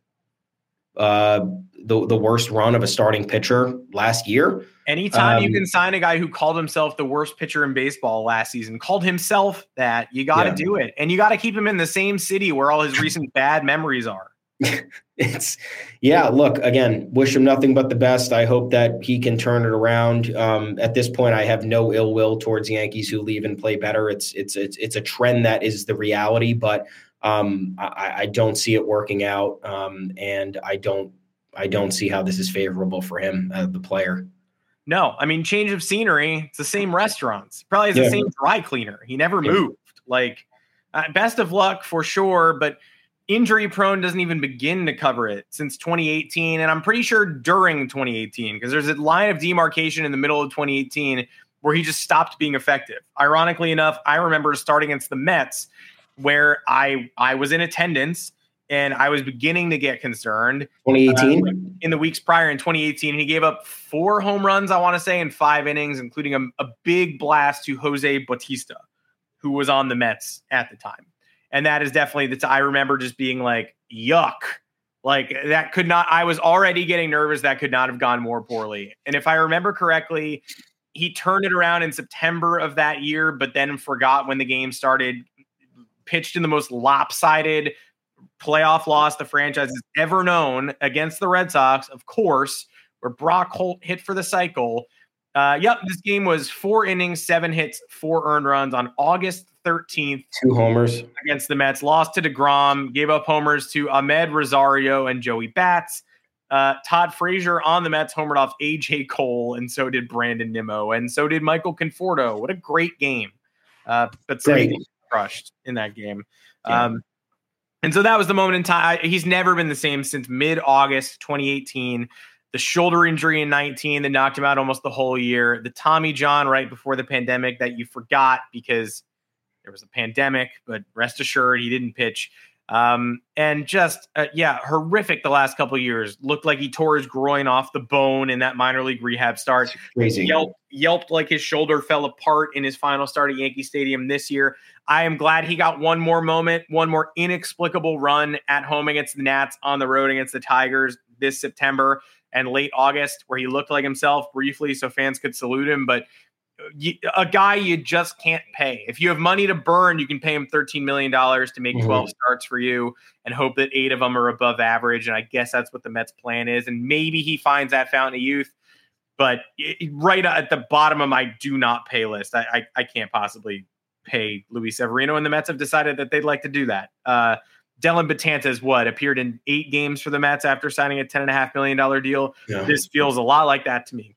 D: Uh, the the worst run of a starting pitcher last year.
C: Anytime um, you can sign a guy who called himself the worst pitcher in baseball last season, called himself that, you got to yeah. do it. And you got to keep him in the same city where all his recent bad memories are.
D: it's yeah, look, again, wish him nothing but the best. I hope that he can turn it around. Um, at this point, I have no ill will towards Yankees who leave and play better. It's it's it's it's a trend that is the reality, but um, I, I, don't see it working out, um, and I don't I don't see how this is favorable for him, uh, the player.
C: No, I mean change of scenery. It's the same restaurants. Probably has yeah. the same dry cleaner. He never yeah. moved. Like uh, best of luck for sure, but injury prone doesn't even begin to cover it since 2018 and I'm pretty sure during 2018 because there's a line of demarcation in the middle of 2018 where he just stopped being effective. Ironically enough, I remember starting against the Mets where I I was in attendance and I was beginning to get concerned.
D: 2018 uh,
C: in the weeks prior in 2018, he gave up four home runs, I want to say, in five innings, including a, a big blast to Jose Bautista. who was on the Mets at the time. And that is definitely the I remember just being like, yuck. Like that could not, I was already getting nervous. That could not have gone more poorly. And if I remember correctly, he turned it around in September of that year, but then forgot when the game started, pitched in the most lopsided playoff loss the franchise has ever known against the Red Sox, of course, where Brock Holt hit for the cycle. Uh, yep, this game was four innings, seven hits, four earned runs on August 13th.
D: Two homers
C: against the Mets. Lost to DeGrom, gave up homers to Amed Rosario and Joey Bats. Uh, Todd Frazier on the Mets homered off AJ Cole, and so did Brandon Nimmo, and so did Michael Conforto. What a great game! Uh, but great. crushed in that game. Yeah. Um, and so that was the moment in time. He's never been the same since mid August 2018. The shoulder injury in 19 that knocked him out almost the whole year. The Tommy John right before the pandemic that you forgot because there was a pandemic, but rest assured he didn't pitch. Um, and just uh, yeah, horrific the last couple years. Looked like he tore his groin off the bone in that minor league rehab start.
D: Crazy.
C: Yelped, yelped like his shoulder fell apart in his final start at Yankee Stadium this year. I am glad he got one more moment, one more inexplicable run at home against the Nats, on the road against the Tigers this September and late August, where he looked like himself briefly, so fans could salute him. But a guy you just can't pay. If you have money to burn, you can pay him $13 million to make mm-hmm. 12 starts for you and hope that eight of them are above average. And I guess that's what the Mets plan is. And maybe he finds that fountain of youth. But right at the bottom of my do not pay list, I, I, I can't possibly pay Luis Severino. And the Mets have decided that they'd like to do that. Uh, Dellin Betances, what appeared in eight games for the Mets after signing a $10.5 million deal. Yeah. This feels a lot like that to me.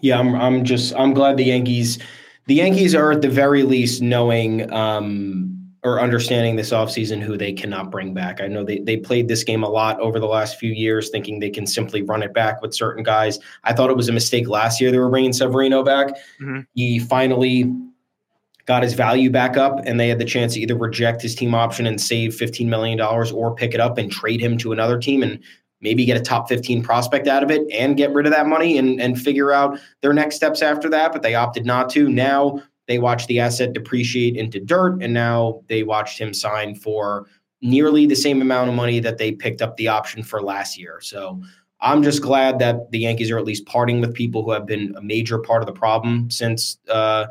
D: Yeah, I'm. I'm just. I'm glad the Yankees. The Yankees are at the very least knowing um, or understanding this offseason who they cannot bring back. I know they they played this game a lot over the last few years, thinking they can simply run it back with certain guys. I thought it was a mistake last year they were bringing Severino back. Mm-hmm. He finally got his value back up, and they had the chance to either reject his team option and save $15 million or pick it up and trade him to another team. And maybe get a top 15 prospect out of it and get rid of that money and, and figure out their next steps after that. But they opted not to. Now they watched the asset depreciate into dirt, and now they watched him sign for nearly the same amount of money that they picked up the option for last year. So I'm just glad that the Yankees are at least parting with people who have been a major part of the problem since uh,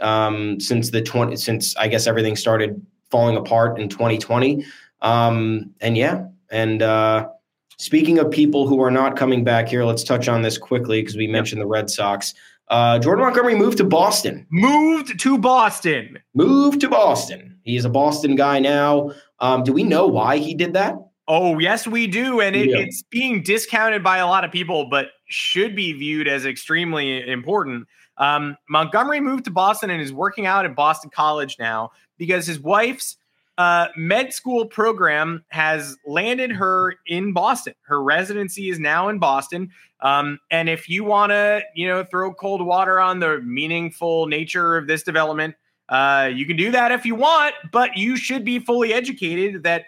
D: um, since the 20 since I guess everything started falling apart in 2020. Um, and yeah, and uh, Speaking of people who are not coming back here, let's touch on this quickly because we mentioned the Red Sox. Uh, Jordan Montgomery moved to Boston.
C: Moved to Boston.
D: Moved to Boston. He's a Boston guy now. Um, do we know why he did that?
C: Oh, yes, we do. And it, yeah. it's being discounted by a lot of people, but should be viewed as extremely important. Um, Montgomery moved to Boston and is working out at Boston College now because his wife's uh, med school program has landed her in Boston. Her residency is now in Boston. Um, and if you want to, you know, throw cold water on the meaningful nature of this development, uh, you can do that if you want, but you should be fully educated that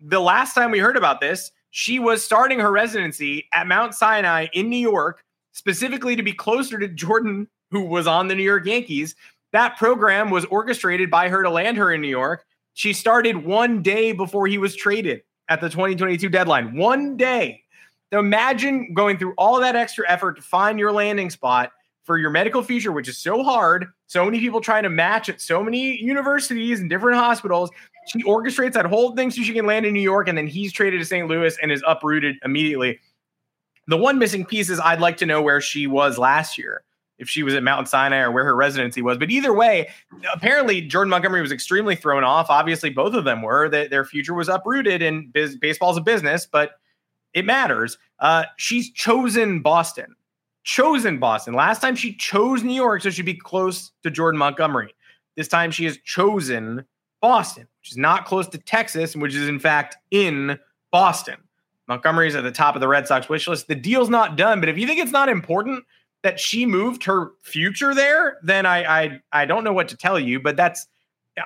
C: the last time we heard about this, she was starting her residency at Mount Sinai in New York, specifically to be closer to Jordan, who was on the New York Yankees. That program was orchestrated by her to land her in New York. She started one day before he was traded at the 2022 deadline. One day. Now imagine going through all that extra effort to find your landing spot for your medical future, which is so hard. So many people trying to match at so many universities and different hospitals. She orchestrates that whole thing so she can land in New York, and then he's traded to St. Louis and is uprooted immediately. The one missing piece is I'd like to know where she was last year if she was at Mount Sinai or where her residency was. But either way, apparently Jordan Montgomery was extremely thrown off. Obviously, both of them were. That their future was uprooted, and biz- baseball's a business, but it matters. Uh, she's chosen Boston. Chosen Boston. Last time she chose New York, so she'd be close to Jordan Montgomery. This time she has chosen Boston, which is not close to Texas, which is in fact in Boston. Montgomery's at the top of the Red Sox wish list. The deal's not done, but if you think it's not important, that she moved her future there, then I I I don't know what to tell you. But that's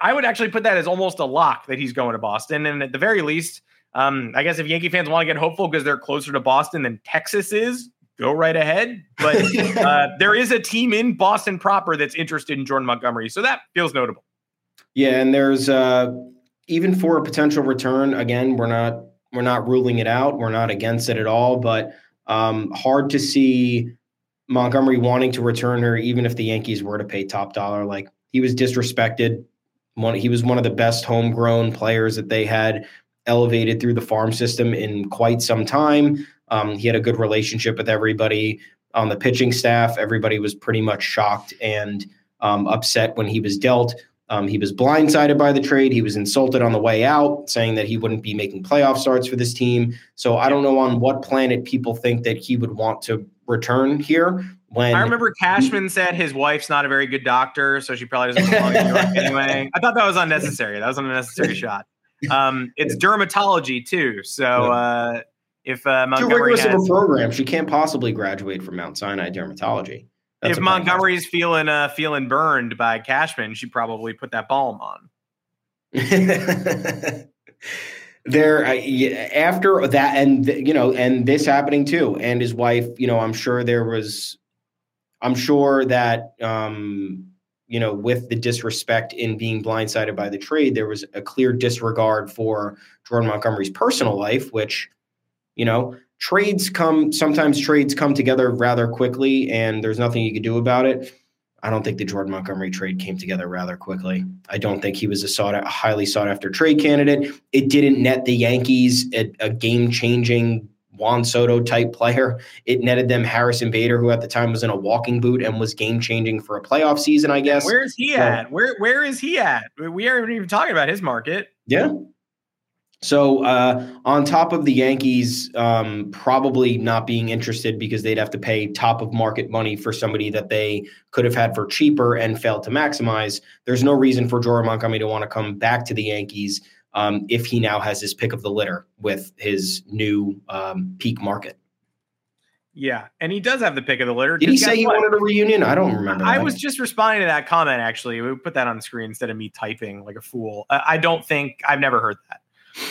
C: I would actually put that as almost a lock that he's going to Boston. And at the very least, um, I guess if Yankee fans want to get hopeful because they're closer to Boston than Texas is, go right ahead. But uh, there is a team in Boston proper that's interested in Jordan Montgomery, so that feels notable.
D: Yeah, and there's uh, even for a potential return. Again, we're not we're not ruling it out. We're not against it at all, but um, hard to see Montgomery wanting to return her, even if the Yankees were to pay top dollar. Like he was disrespected. One, he was one of the best homegrown players that they had elevated through the farm system in quite some time. Um, he had a good relationship with everybody on the pitching staff. Everybody was pretty much shocked and um, upset when he was dealt. Um, he was blindsided by the trade. He was insulted on the way out, saying that he wouldn't be making playoff starts for this team. So I don't know on what planet people think that he would want to return here. When
C: I remember Cashman said his wife's not a very good doctor, so she probably doesn't belong in New York anyway. I thought that was unnecessary. That was an unnecessary shot. Um, it's dermatology too, so uh, if uh, Montgomery
D: too rigorous
C: has,
D: of a program, she can't possibly graduate from Mount Sinai Dermatology. That's
C: if Montgomery's feeling uh, feeling burned by Cashman, she probably put that balm on.
D: there after that and you know and this happening too and his wife you know i'm sure there was i'm sure that um you know with the disrespect in being blindsided by the trade there was a clear disregard for jordan montgomery's personal life which you know trades come sometimes trades come together rather quickly and there's nothing you can do about it I don't think the Jordan Montgomery trade came together rather quickly. I don't think he was a sought a highly sought after trade candidate. It didn't net the Yankees a, a game changing Juan Soto type player. It netted them Harrison Bader, who at the time was in a walking boot and was game changing for a playoff season. I guess.
C: Where's he
D: So-
C: at? Where Where is he at? We aren't even talking about his market.
D: Yeah. So uh, on top of the Yankees um, probably not being interested because they'd have to pay top of market money for somebody that they could have had for cheaper and failed to maximize, there's no reason for Jordan Montgomery to want to come back to the Yankees um, if he now has his pick of the litter with his new um, peak market.
C: Yeah, and he does have the pick of the litter.
D: Did he say he
C: what?
D: wanted a reunion? I don't remember.
C: I
D: that.
C: was just responding to that comment. Actually, we put that on the screen instead of me typing like a fool. I, I don't think I've never heard that.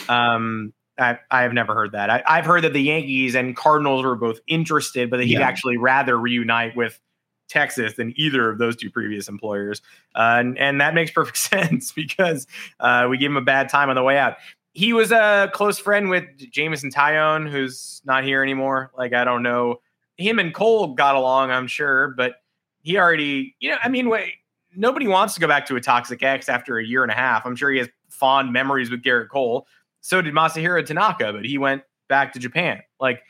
C: Um, I, I have never heard that. I, I've heard that the Yankees and Cardinals were both interested, but that he'd
D: Yeah.
C: actually rather reunite with Texas than either of those two previous employers. Uh, and, and that makes perfect sense because uh, we gave him a bad time on the way out. He was a close friend with Jameson Taillon, who's not here anymore. Like, I don't know. Him and Cole got along, I'm sure, but he already, you know, I mean, wait, nobody wants to go back to a toxic ex after a year and a half. I'm sure he has fond memories with Gerrit Cole. So did Masahiro Tanaka, but he went back to Japan. Like,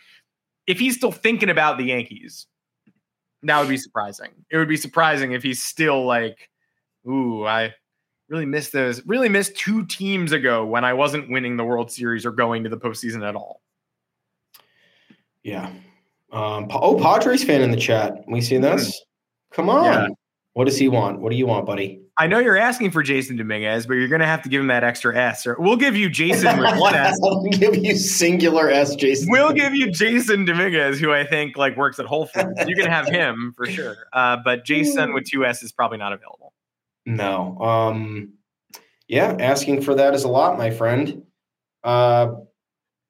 C: if he's still thinking about the Yankees, that would be surprising. It would be surprising if he's still like, ooh, I really missed those, really missed two teams ago when I wasn't winning the World Series or going to the postseason at all.
D: Yeah. Um, oh, Padres fan in the chat. We see this? Come on.
C: Yeah.
D: What does he want? What do you want, buddy?
C: I know you're asking for Jason Dominguez, but you're going to have to give him that extra S. Or we'll give you Jason with one S.
D: I'll give you singular S, Jason.
C: We'll give you Jason Dominguez, who I think like works at Whole Foods. You can have him for sure. Uh, but Jason with two S is probably not available.
D: No. Um, yeah, asking for that is a lot, my friend. Uh,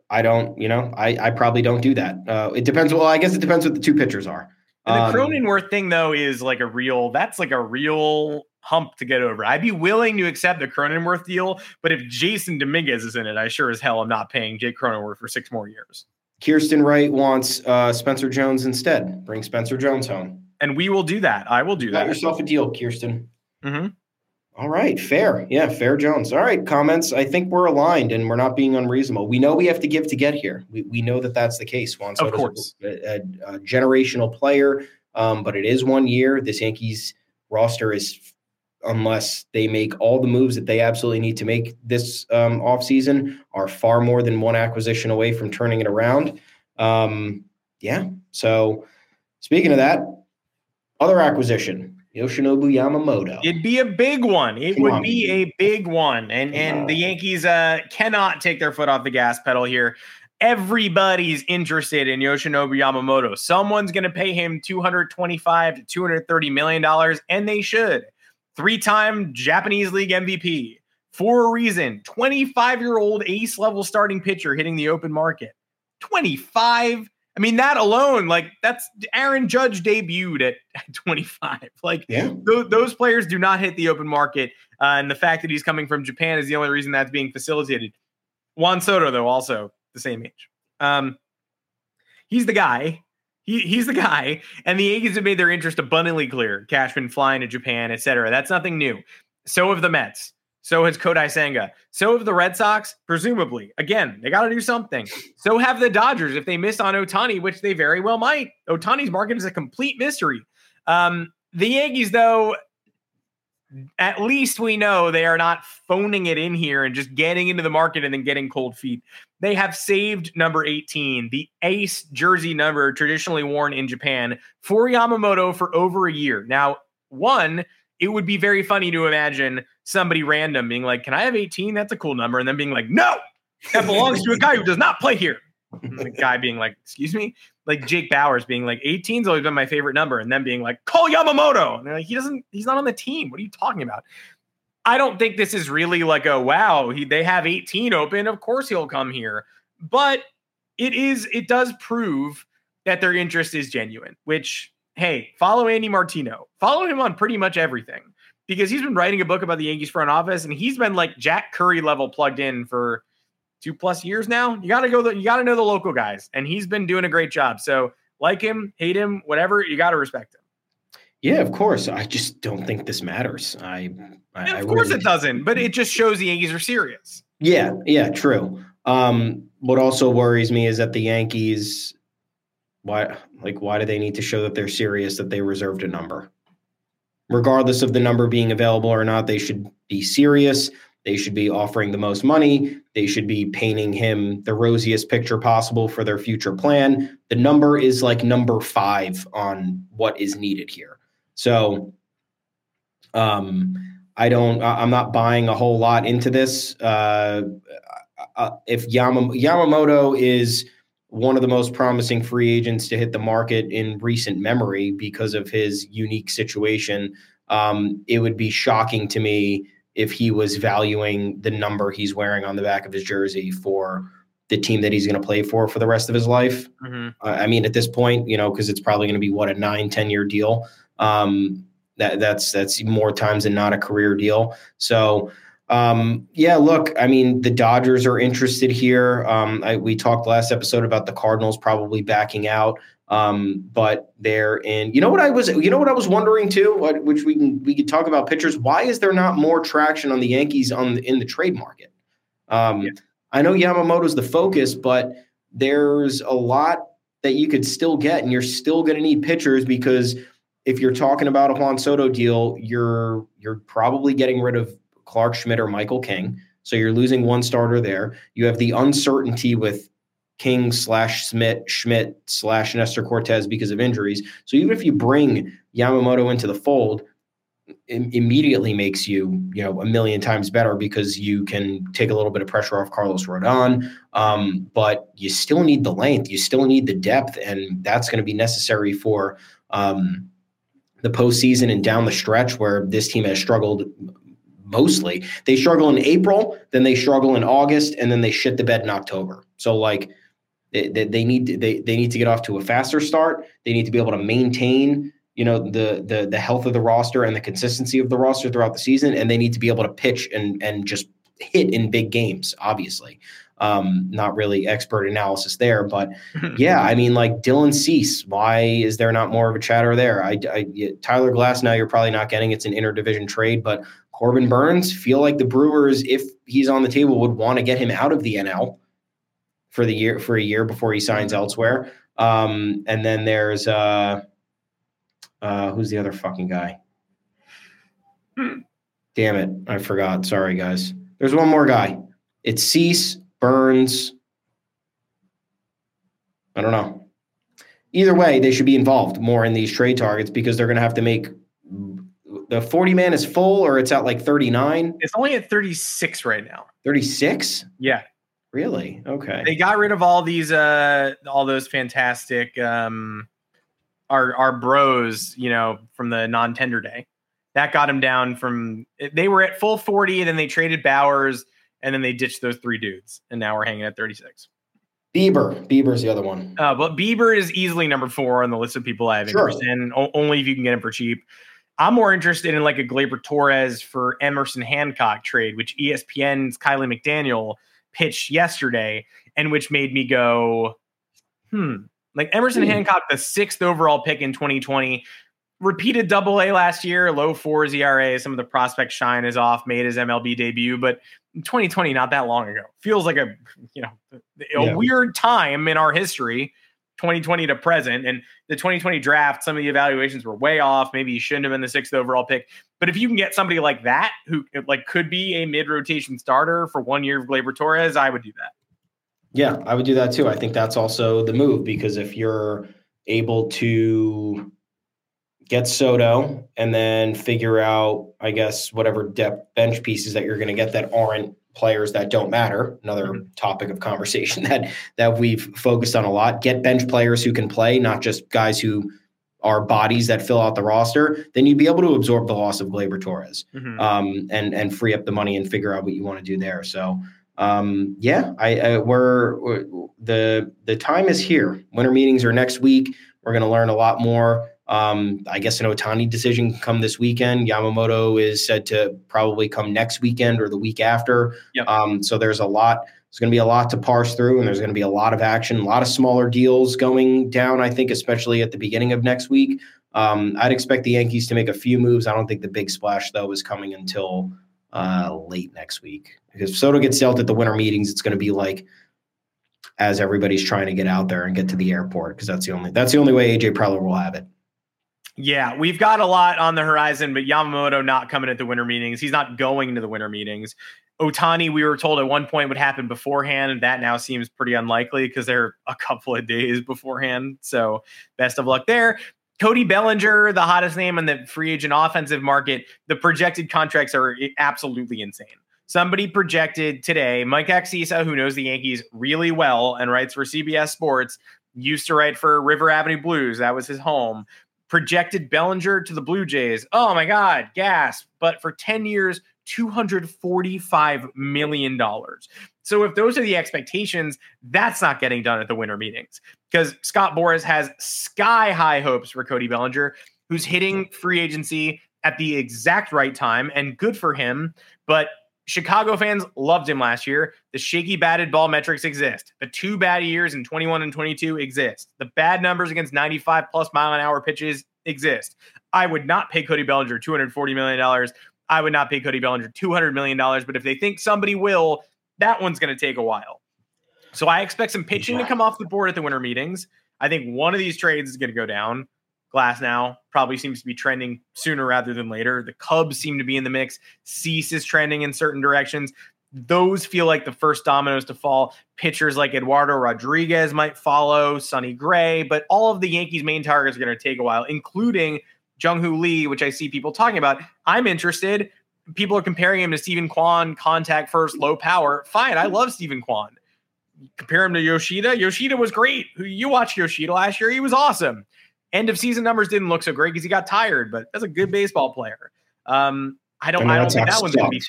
D: I don't, you know, I, I probably don't do that. Uh, it depends. Well, I guess it depends what the two pitchers are.
C: And the
D: Um,
C: Cronenworth thing, though, is like a real. That's like a real hump to get over. I'd be willing to accept the Cronenworth deal, but if Jasson Dominguez is in it, I sure as hell am not paying Jake Cronenworth for six more years.
D: Kirsten Wright wants uh, Spencer Jones instead. Bring Spencer Jones home.
C: And we will do that. I will do
D: got
C: that.
D: yourself a deal, Kirsten.
C: Mhm.
D: All right, fair. Yeah, fair Jones. All right, comments. I think we're aligned and we're not being unreasonable. We know we have to give to get here. We, we know that that's the case. Juan Soto's
C: course.
D: a, a, a generational player, um, but it is one year. This Yankees roster is, unless they make all the moves that they absolutely need to make this um, offseason, are far more than one acquisition away from turning it around. Um, yeah. So, speaking of that, other acquisition, Yoshinobu Yamamoto.
C: It'd be a big one. It
D: Come
C: would
D: on.
C: be a big one. And and the Yankees uh cannot take their foot off the gas pedal here. Everybody's interested in Yoshinobu Yamamoto. Someone's going to pay him 225 to 230 million dollars and they should. Three-time Japanese League MVP. For a reason, 25-year-old ace level starting pitcher hitting the open market. 25. I mean, that alone, like that's Aaron Judge debuted at, at 25. Like,
D: yeah.
C: th- those players do not hit the open market. Uh, and the fact that he's coming from Japan is the only reason that's being facilitated. Juan Soto, though, also the same age. Um, he's the guy. He, he's the guy. And the Yankees have made their interest abundantly clear. Cashman flying to Japan, etc. That's nothing new. So have the Mets. So has Kodai Senga. So have the Red Sox, presumably. Again, they got to do something. So have the Dodgers if they miss on Ohtani, which they very well might. Ohtani's market is a complete mystery. Um, the Yankees, though, at least we know they are not phoning it in here and just getting into the market and then getting cold feet. They have saved number 18, the ace jersey number traditionally worn in Japan, for Yamamoto for over a year. Now, one, it would be very funny to imagine somebody random being like, Can I have 18? That's a cool number. And then being like, No, that belongs to a guy who does not play here. And the guy being like, Excuse me? Like Jake Bauers being like, 18's always been my favorite number. And then being like, Call Yamamoto. And they're like, He doesn't, he's not on the team. What are you talking about? I don't think this is really like a wow, he, they have 18 open. Of course he'll come here. But it is, it does prove that their interest is genuine, which hey, follow Andy Martino. Follow him on pretty much everything because he's been writing a book about the Yankees front office and he's been like Jack Curry level plugged in for two plus years now. You got to go, the, you got to know the local guys, and he's been doing a great job. So, like him, hate him, whatever, you got to respect him.
D: Yeah, of course. I just don't think this matters. I, I
C: of
D: I
C: course
D: really-
C: it doesn't, but it just shows the Yankees are serious.
D: Yeah, yeah, true. Um, what also worries me is that the Yankees, why, like, why do they need to show that they're serious that they reserved a number? Regardless of the number being available or not, they should be serious. They should be offering the most money. They should be painting him the rosiest picture possible for their future plan. The number is like number five on what is needed here. So, um, I don't. I'm not buying a whole lot into this. Uh, uh, if Yama, Yamamoto is one of the most promising free agents to hit the market in recent memory because of his unique situation, um, it would be shocking to me if he was valuing the number he's wearing on the back of his jersey for the team that he's going to play for for the rest of his life. Uh, I mean, at this point, you know, because it's probably going to be what a nine, 10 year deal. Um, that that's that's more times than not a career deal. So, um, yeah, look, I mean, the Dodgers are interested here. Um, I, we talked last episode about the Cardinals probably backing out, um, but they're in. You know what I was, you know what I was wondering too, what, which we can we could talk about pitchers. Why is there not more traction on the Yankees on the, in the trade market? Um,
C: Yeah.
D: I know Yamamoto's the focus, but there's a lot that you could still get, and you're still going to need pitchers because if you're talking about a Juan Soto deal, you're you're probably getting rid of Clarke Schmidt or Michael King. So you're losing one starter there. You have the uncertainty with King slash Schmidt Schmidt slash Nestor Cortes because of injuries. So even if you bring Yamamoto into the fold, immediately makes you you know a million times better because you can take a little bit of pressure off Carlos Rodon. Um, but you still need the length, you still need the depth, and that's going to be necessary for um, the postseason and down the stretch where this team has struggled mostly. They struggle in April, then they struggle in August, and then they shit the bed in October. So like they, they, they need to, they, they need to get off to a faster start. They need to be able to maintain you know the the the health of the roster and the consistency of the roster throughout the season, and they need to be able to pitch and and just hit in big games. Obviously, um, not really expert analysis there, but yeah, I mean, like Dylan Cease, why is there not more of a chatter there? I, I Tyler Glasnow you're probably not getting. It's an interdivision trade, but Corbin Burnes feel like the Brewers, if he's on the table, would want to get him out of the NL for the year for a year before he signs elsewhere. Um, and then there's uh, uh, who's the other fucking guy? Damn it, I forgot. Sorry, guys. There's one more guy. It's Cease, Burnes. I don't know. Either way, they should be involved more in these trade targets because they're going to have to make the 40 man is full or it's at like 39,
C: It's only at 36 right now.
D: 36.
C: Yeah.
D: Really? Okay.
C: They got rid of all these uh all those fantastic um our our bros, you know, from the non-tender day. That got them down from they were at full 40 and then they traded Bauers and then they ditched those three dudes and now we're hanging at 36.
D: Bieber. Bieber's the other one.
C: Uh, but Bieber is easily number four on the list of people I have
D: Sure.
C: interest in, o- only if you can get him for cheap. I'm more interested in like a Gleyber Torres for Emerson Hancock trade, which ESPN's Kiley McDaniel pitched yesterday, and which made me go, hmm. Like Emerson
D: Hmm.
C: Hancock, the sixth overall pick in 2020, repeated double A last year, low fours ERA. Some of the prospect shine is off, made his MLB debut, but 2020, not that long ago. Feels like a you know a
D: Yeah.
C: weird time in our history, 2020 to present. And the 2020 draft, some of the evaluations were way off. Maybe he shouldn't have been the sixth overall pick. But if you can get somebody like that who like could be a mid rotation starter for one year of Gleyber Torres, I would do that.
D: Yeah, I would do that too. I think that's also the move because if you're able to get Soto and then figure out, I guess, whatever depth bench pieces that you're going to get that aren't players that don't matter. Another
C: Mhm.
D: topic of conversation that that we've focused on a lot. Get bench players who can play, not just guys who are bodies that fill out the roster. Then you'd be able to absorb the loss of Gleyber Torres
C: Mhm.
D: um, and and free up the money and figure out what you want to do there. So um, yeah, I, I we're, we're the the time is here. Winter meetings are next week. We're going to learn a lot more. Um, I guess an Ohtani decision can come this weekend. Yamamoto is said to probably come next weekend or the week after.
C: Yep.
D: Um, so there's a lot. There's going to be a lot to parse through, and there's going to be a lot of action, a lot of smaller deals going down. I think, especially at the beginning of next week. Um, I'd expect the Yankees to make a few moves. I don't think the big splash though is coming until uh, late next week because if Soto gets dealt at the winter meetings, it's going to be like as everybody's trying to get out there and get to the airport because that's the only that's the only way AJ Preller will have it.
C: Yeah, we've got a lot on the horizon, but Yamamoto not coming at the winter meetings. He's not going to the winter meetings. Ohtani, we were told at one point would happen beforehand, and that now seems pretty unlikely because they're a couple of days beforehand. So, best of luck there. Cody Bellinger, the hottest name in the free agent offensive market, the projected contracts are absolutely insane. Somebody projected today, Mike Axisa, who knows the Yankees really well and writes for CBS Sports, used to write for River Avenue Blues. That was his home projected Bellinger to the Blue Jays. Oh my God, gasp. But for 10 years, $245 million. So if those are the expectations, that's not getting done at the winter meetings because Scott Boras has sky high hopes for Cody Bellinger, who's hitting free agency at the exact right time and good for him. But Chicago fans loved him last year. The shaky batted ball metrics exist. The two bad years in 21 and 22 exist. The bad numbers against 95 plus mile an hour pitches exist. I would not pay Cody Bellinger $240 million. I would not pay Cody Bellinger $200 million. But if they think somebody will, that one's going to take a while. So I expect some pitching to come off the board at the winter meetings. I think one of these trades is going to go down. Glasnow probably seems to be trending sooner rather than later. The Cubs seem to be in the mix. Cease is trending in certain directions. Those feel like the first dominoes to fall. Pitchers like Eduardo Rodriguez might follow, Sonny Gray, but all of the Yankees' main targets are going to take a while, including Jung Hoo Lee, which I see people talking about. I'm interested. People are comparing him to Steven Kwan, contact first, low power. Fine, I love Steven Kwan. Compare him to Yoshida. Yoshida was great. You watched Yoshida last year; he was awesome end of season numbers didn't look so great because he got tired, but that's a good baseball player. Um, I don't, I don't think that one's going to be.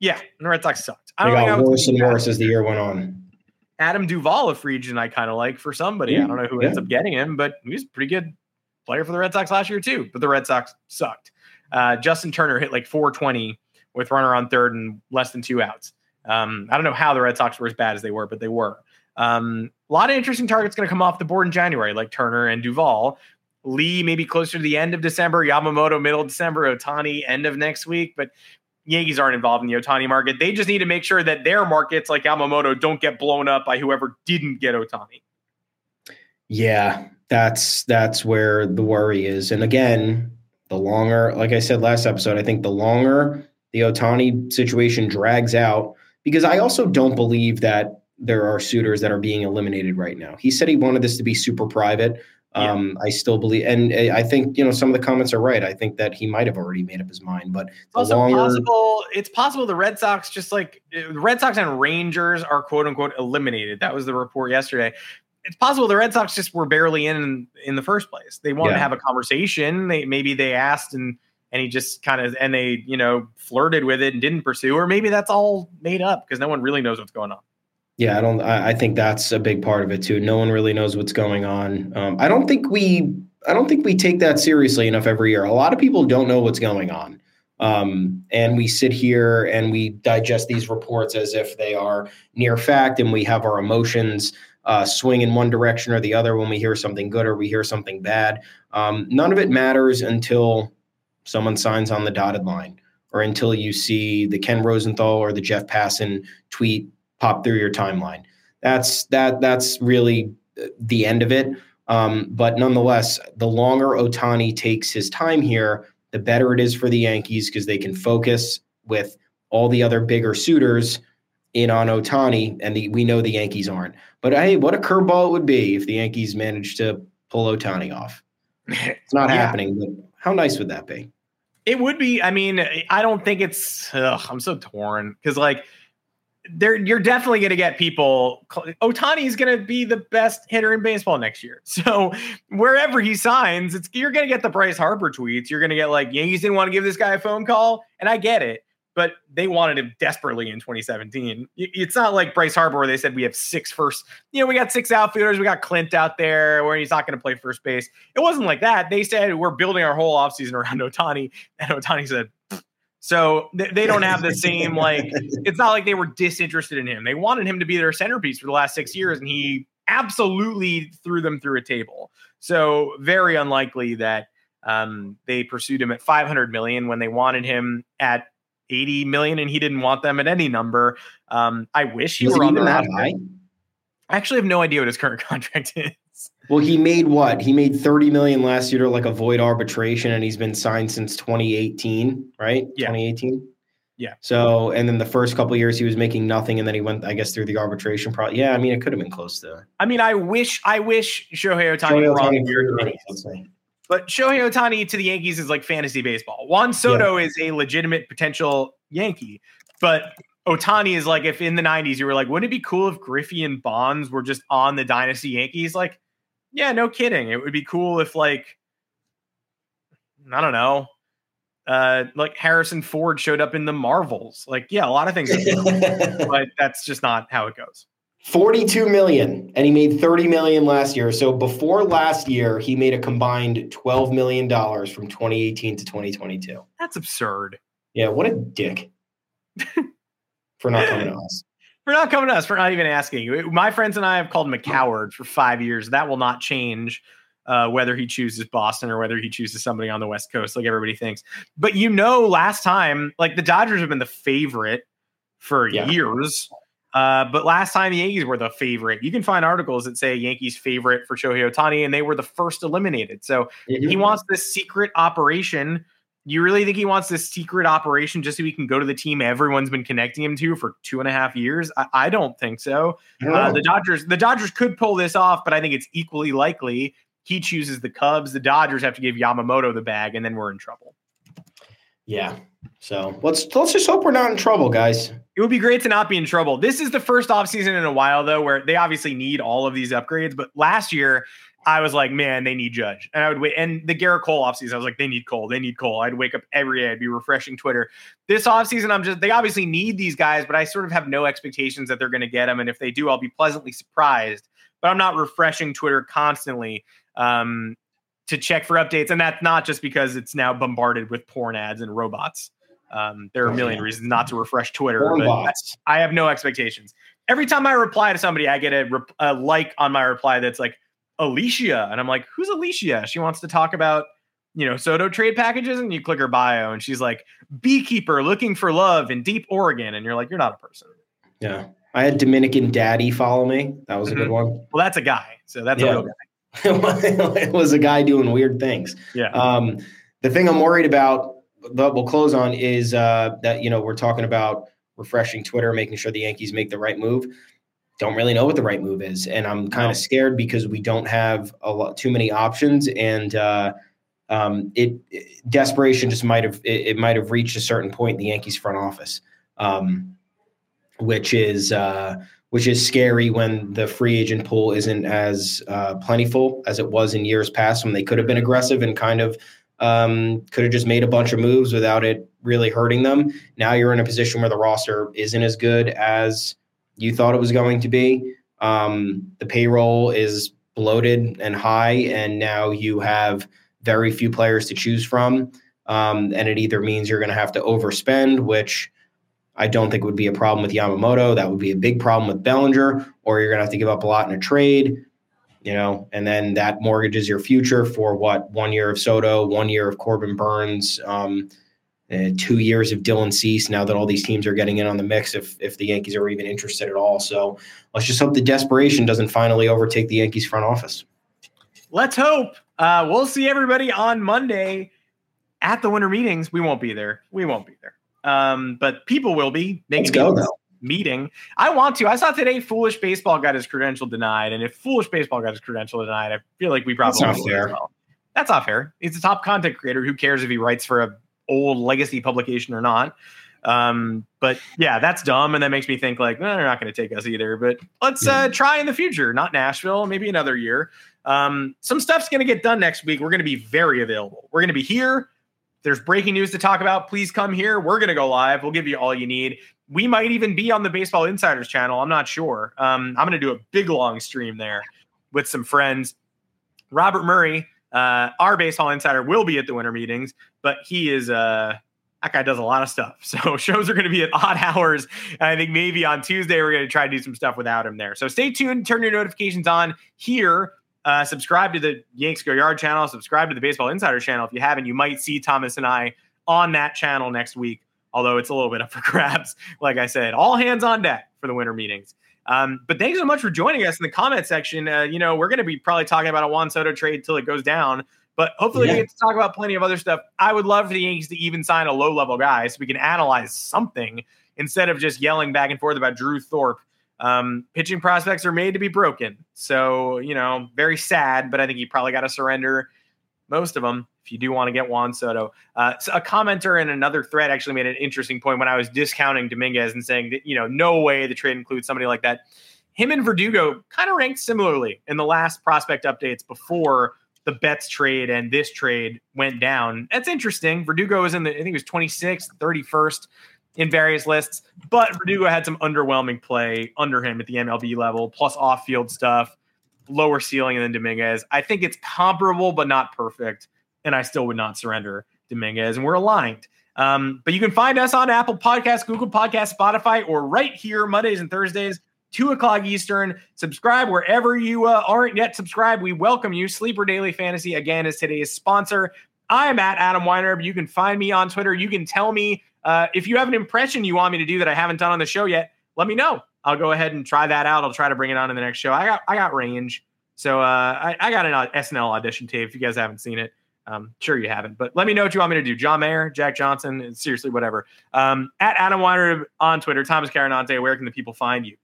C: Yeah, the Red Sox sucked. I don't think
D: got worse and
C: be
D: worse as the year went on.
C: Adam Duvall, a free agent, I kind of like for somebody.
D: Yeah,
C: I don't know who
D: yeah.
C: ends up getting him, but he was a pretty good player for the Red Sox last year too. But the Red Sox sucked. Uh, Justin Turner hit like 420 with runner on third and less than two outs. Um, I don't know how the Red Sox were as bad as they were, but they were. Um, a lot of interesting targets going to come off the board in January, like Turner and Duvall. Lee maybe closer to the end of December, Yamamoto middle of December, Ohtani end of next week. But Yankees aren't involved in the Ohtani market. They just need to make sure that their markets like Yamamoto don't get blown up by whoever didn't get Ohtani.
D: Yeah, that's that's where the worry is. And again, the longer, like I said last episode, I think the longer the Ohtani situation drags out, because I also don't believe that there are suitors that are being eliminated right now. He said he wanted this to be super private. Um, I still believe, and I think you know some of the comments are right. I think that he might have already made up his mind, but
C: It's also
D: longer,
C: possible. It's possible the Red Sox just like the Red Sox and Rangers are quote unquote eliminated. That was the report yesterday. It's possible the Red Sox just were barely in in the first place. They wanted to have a conversation. They maybe they asked and and he just kind of and they you know flirted with it and didn't pursue, or maybe that's all made up because no one really knows what's going on.
D: Yeah, I don't. I, I, think that's a big part of it too. No one really knows what's going on. Um, I don't think we. I don't think we take that seriously enough every year. A lot of people don't know what's going on, um, and we sit here and we digest these reports as if they are near fact, and we have our emotions uh, swing in one direction or the other when we hear something good or we hear something bad. Um, none of it matters until someone signs on the dotted line or until you see the Ken Rosenthal or the Jeff Passan tweet pop through your timeline. That's that that's really the end of it. Um, but nonetheless, the longer Ohtani takes his time here, the better it is for the Yankees because they can focus with all the other bigger suitors in on Ohtani, and the, we know the Yankees aren't. But hey, what a curveball it would be if the Yankees managed to pull Ohtani off. It's not yeah. happening, but how nice would that be?
C: It would be. I mean, I don't think it's. Ugh, I'm so torn because like there you're definitely going to get people Ohtani is going to be the best hitter in baseball next year. So wherever he signs, it's you're going to get the Bryce Harper tweets. You're going to get like Yankees didn't want to give this guy a phone call, and I get it but they wanted him desperately in 2017. It's not like Bryce Harper where they said we have six first, you know, we got six outfielders, we got Clint out there where he's not going to play first base. It wasn't like that. They said we're building our whole offseason around Ohtani and Ohtani said, so they don't have the same like. It's not like they were disinterested in him. They wanted him to be their centerpiece for the last six years, and he absolutely threw them through a table. So very unlikely that um, they pursued him at 500 million when they wanted him at 80 million and he didn't want them at any number. Um, I wish he Was were on the that high. I actually have no idea what his current contract is.
D: Well, he made what? He made 30 million last year to like avoid arbitration and he's been signed since 2018, right?
C: Yeah.
D: 2018.
C: Yeah.
D: So, and then the first couple years he was making nothing, and then he went, I guess, through the arbitration. Pro- yeah, I mean, it could have been close to.
C: I mean, I wish, I wish Shohei Ohtani, Shohei Ohtani but Shohei Ohtani to the Yankees is like fantasy baseball. Juan Soto yeah. is a legitimate potential Yankee, but Ohtani is like if in the 90s you were like, wouldn't it be cool if Griffey and Bonds were just on the dynasty Yankees? Like, yeah, no kidding. It would be cool if like I don't know, uh, like Harrison Ford showed up in the Marvels. Like, yeah, a lot of things, but that's just not how it goes.
D: 42 million and he made 30 million last year. So before last year, he made a combined 12 million dollars from 2018 to 2022.
C: That's absurd.
D: Yeah, what a dick. for not coming to us.
C: For not coming to us, for not even asking. My friends and I have called him a coward for 5 years. That will not change. Uh, whether he chooses Boston or whether he chooses somebody on the West Coast, like everybody thinks. But you know, last time, like the Dodgers have been the favorite for yeah. years. Uh, but last time the Yankees were the favorite. You can find articles that say Yankees favorite for Shohei Ohtani, and they were the first eliminated. So mm-hmm. he wants this secret operation. You really think he wants this secret operation just so he can go to the team everyone's been connecting him to for two and a half years? I, I don't think so. Uh, the Dodgers, the Dodgers could pull this off, but I think it's equally likely he chooses the Cubs. The Dodgers have to give Yamamoto the bag, and then we're in trouble.
D: Yeah. So let's let's just hope we're not in trouble, guys.
C: It would be great to not be in trouble. This is the first offseason in a while, though, where they obviously need all of these upgrades. But last year, I was like, man, they need Judge. And I would wait. And the Gerrit Cole offseason, I was like, they need Cole. They need Cole. I'd wake up every day. I'd be refreshing Twitter. This offseason, I'm just, they obviously need these guys, but I sort of have no expectations that they're going to get them. And if they do, I'll be pleasantly surprised. But I'm not refreshing Twitter constantly um, to check for updates. And that's not just because it's now bombarded with porn ads and robots. Um, there are a million reasons not to refresh Twitter, but I have no expectations. Every time I reply to somebody, I get a, rep- a like on my reply that's like Alicia, and I'm like, "Who's Alicia?" She wants to talk about you know Soto trade packages, and you click her bio, and she's like, "Beekeeper looking for love in deep Oregon," and you're like, "You're not a person."
D: Yeah, I had Dominican Daddy follow me. That was a mm-hmm. good one.
C: Well, that's a guy, so that's yeah. a real guy.
D: it was a guy doing weird things.
C: Yeah.
D: Um, the thing I'm worried about that we'll close on is uh, that you know we're talking about refreshing Twitter, making sure the Yankees make the right move. Don't really know what the right move is, and I'm kind of scared because we don't have a lot too many options, and uh, um, it, it, desperation just might have it, it, might have reached a certain point in the Yankees front office, um, which is uh, which is scary when the free agent pool isn't as uh, plentiful as it was in years past when they could have been aggressive and kind of um, could have just made a bunch of moves without it really hurting them. Now you're in a position where the roster isn't as good as you thought it was going to be. Um, the payroll is bloated and high, and now you have very few players to choose from. Um, and it either means you're going to have to overspend, which I don't think would be a problem with Yamamoto. That would be a big problem with Bellinger, or you're going to have to give up a lot in a trade, you know, and then that mortgages your future for what one year of Soto, one year of Corbin Burnes. um, uh, two years of Dylan Cease. Now that all these teams are getting in on the mix, if if the Yankees are even interested at all, so let's just hope the desperation doesn't finally overtake the Yankees front office.
C: Let's hope. Uh, we'll see everybody on Monday at the winter meetings. We won't be there. We won't be there. Um, but people will be
D: making Let's go,
C: meeting. I want to. I saw today Foolish Baseball got his credential denied. And if Foolish Baseball got his credential denied, I feel like we probably
D: That's not fair.
C: Well. That's not fair. He's a top content creator. Who cares if he writes for a old legacy publication or not? Um, but yeah, that's dumb, and that makes me think like they're not going to take us either. But let's uh, try in the future, not Nashville, maybe another year. Um, some stuff's going to get done next week. We're going to be very available. We're going to be here there's breaking news to talk about, please come here. We're going to go live. We'll give you all you need. We might even be on the Baseball Insiders channel. I'm not sure. Um, I'm going to do a big long stream there with some friends. Robert Murray, uh, our Baseball Insider, will be at the winter meetings, but he is uh, that guy does a lot of stuff. So shows are going to be at odd hours. I think maybe on Tuesday we're going to try to do some stuff without him there. So stay tuned. Turn your notifications on here uh, subscribe to the Yanks Go Yard channel. Subscribe to the Baseball Insider channel if you haven't. You might see Thomas and I on that channel next week, although it's a little bit up for grabs. Like I said, all hands on deck for the winter meetings. Um, but thanks so much for joining us in the comment section. Uh, you know, we're going to be probably talking about a Juan Soto trade till it goes down, but hopefully yeah. we get to talk about plenty of other stuff. I would love for the Yankees to even sign a low level guy so we can analyze something instead of just yelling back and forth about Drew Thorpe um, pitching prospects are made to be broken. So, you know, very sad, but I think you probably got to surrender most of them if you do want to get Juan Soto. Uh, so a commenter in another thread actually made an interesting point when I was discounting Dominguez and saying that, you know, no way the trade includes somebody like that. Him and Verdugo kind of ranked similarly in the last prospect updates before the Betts trade and this trade went down. That's interesting. Verdugo was in the, I think it was 26th, 31st in various lists, but Verdugo had some underwhelming play under him at the MLB level, plus off field stuff, lower ceiling than Dominguez. I think it's comparable, but not perfect. And I still would not surrender Dominguez, and we're aligned. Um, but you can find us on Apple Podcasts, Google Podcasts, Spotify, or right here Mondays and Thursdays, 2 o'clock Eastern. Subscribe wherever you uh, aren't yet subscribed. We welcome you. Sleeper Daily Fantasy, again, is today's sponsor. I am at Adam Weinrib. You can find me on Twitter. You can tell me uh, if you have an impression you want me to do that I haven't done on the show yet, let me know. I'll go ahead and try that out. I'll try to bring it on in the next show. I got I got range, so uh, I, I got an SNL audition tape. If you guys haven't seen it, um, sure you haven't, but let me know what you want me to do. John Mayer, Jack Johnson, seriously, whatever. Um, at Adam Weinrib on Twitter, Thomas Carannante. Where can the people find you?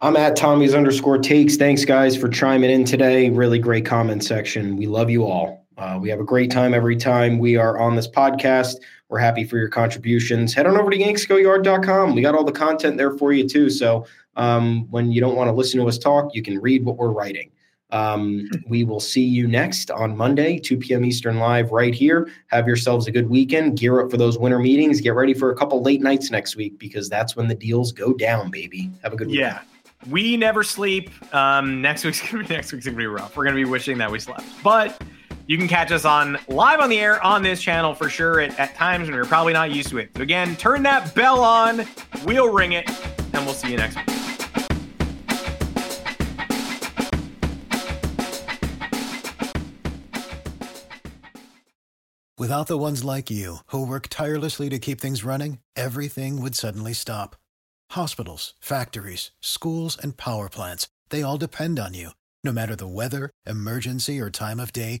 D: I'm at Tommy's underscore takes. Thanks, guys, for chiming in today. Really great comment section. We love you all. Uh, we have a great time every time we are on this podcast. We're happy for your contributions. Head on over to yanksgoyard.com. We got all the content there for you too. So um, when you don't want to listen to us talk, you can read what we're writing. Um, we will see you next on Monday, 2 p.m. Eastern Live, right here. Have yourselves a good weekend. Gear up for those winter meetings. Get ready for a couple late nights next week because that's when the deals go down, baby. Have a good weekend.
C: Yeah. We never sleep. Um, next week's gonna be next week's gonna be rough. We're gonna be wishing that we slept, but you can catch us on live on the air on this channel for sure at, at times when you're probably not used to it. So again, turn that bell on, we'll ring it, and we'll see you next week.
A: Without the ones like you, who work tirelessly to keep things running, everything would suddenly stop. Hospitals, factories, schools, and power plants, they all depend on you. No matter the weather, emergency, or time of day,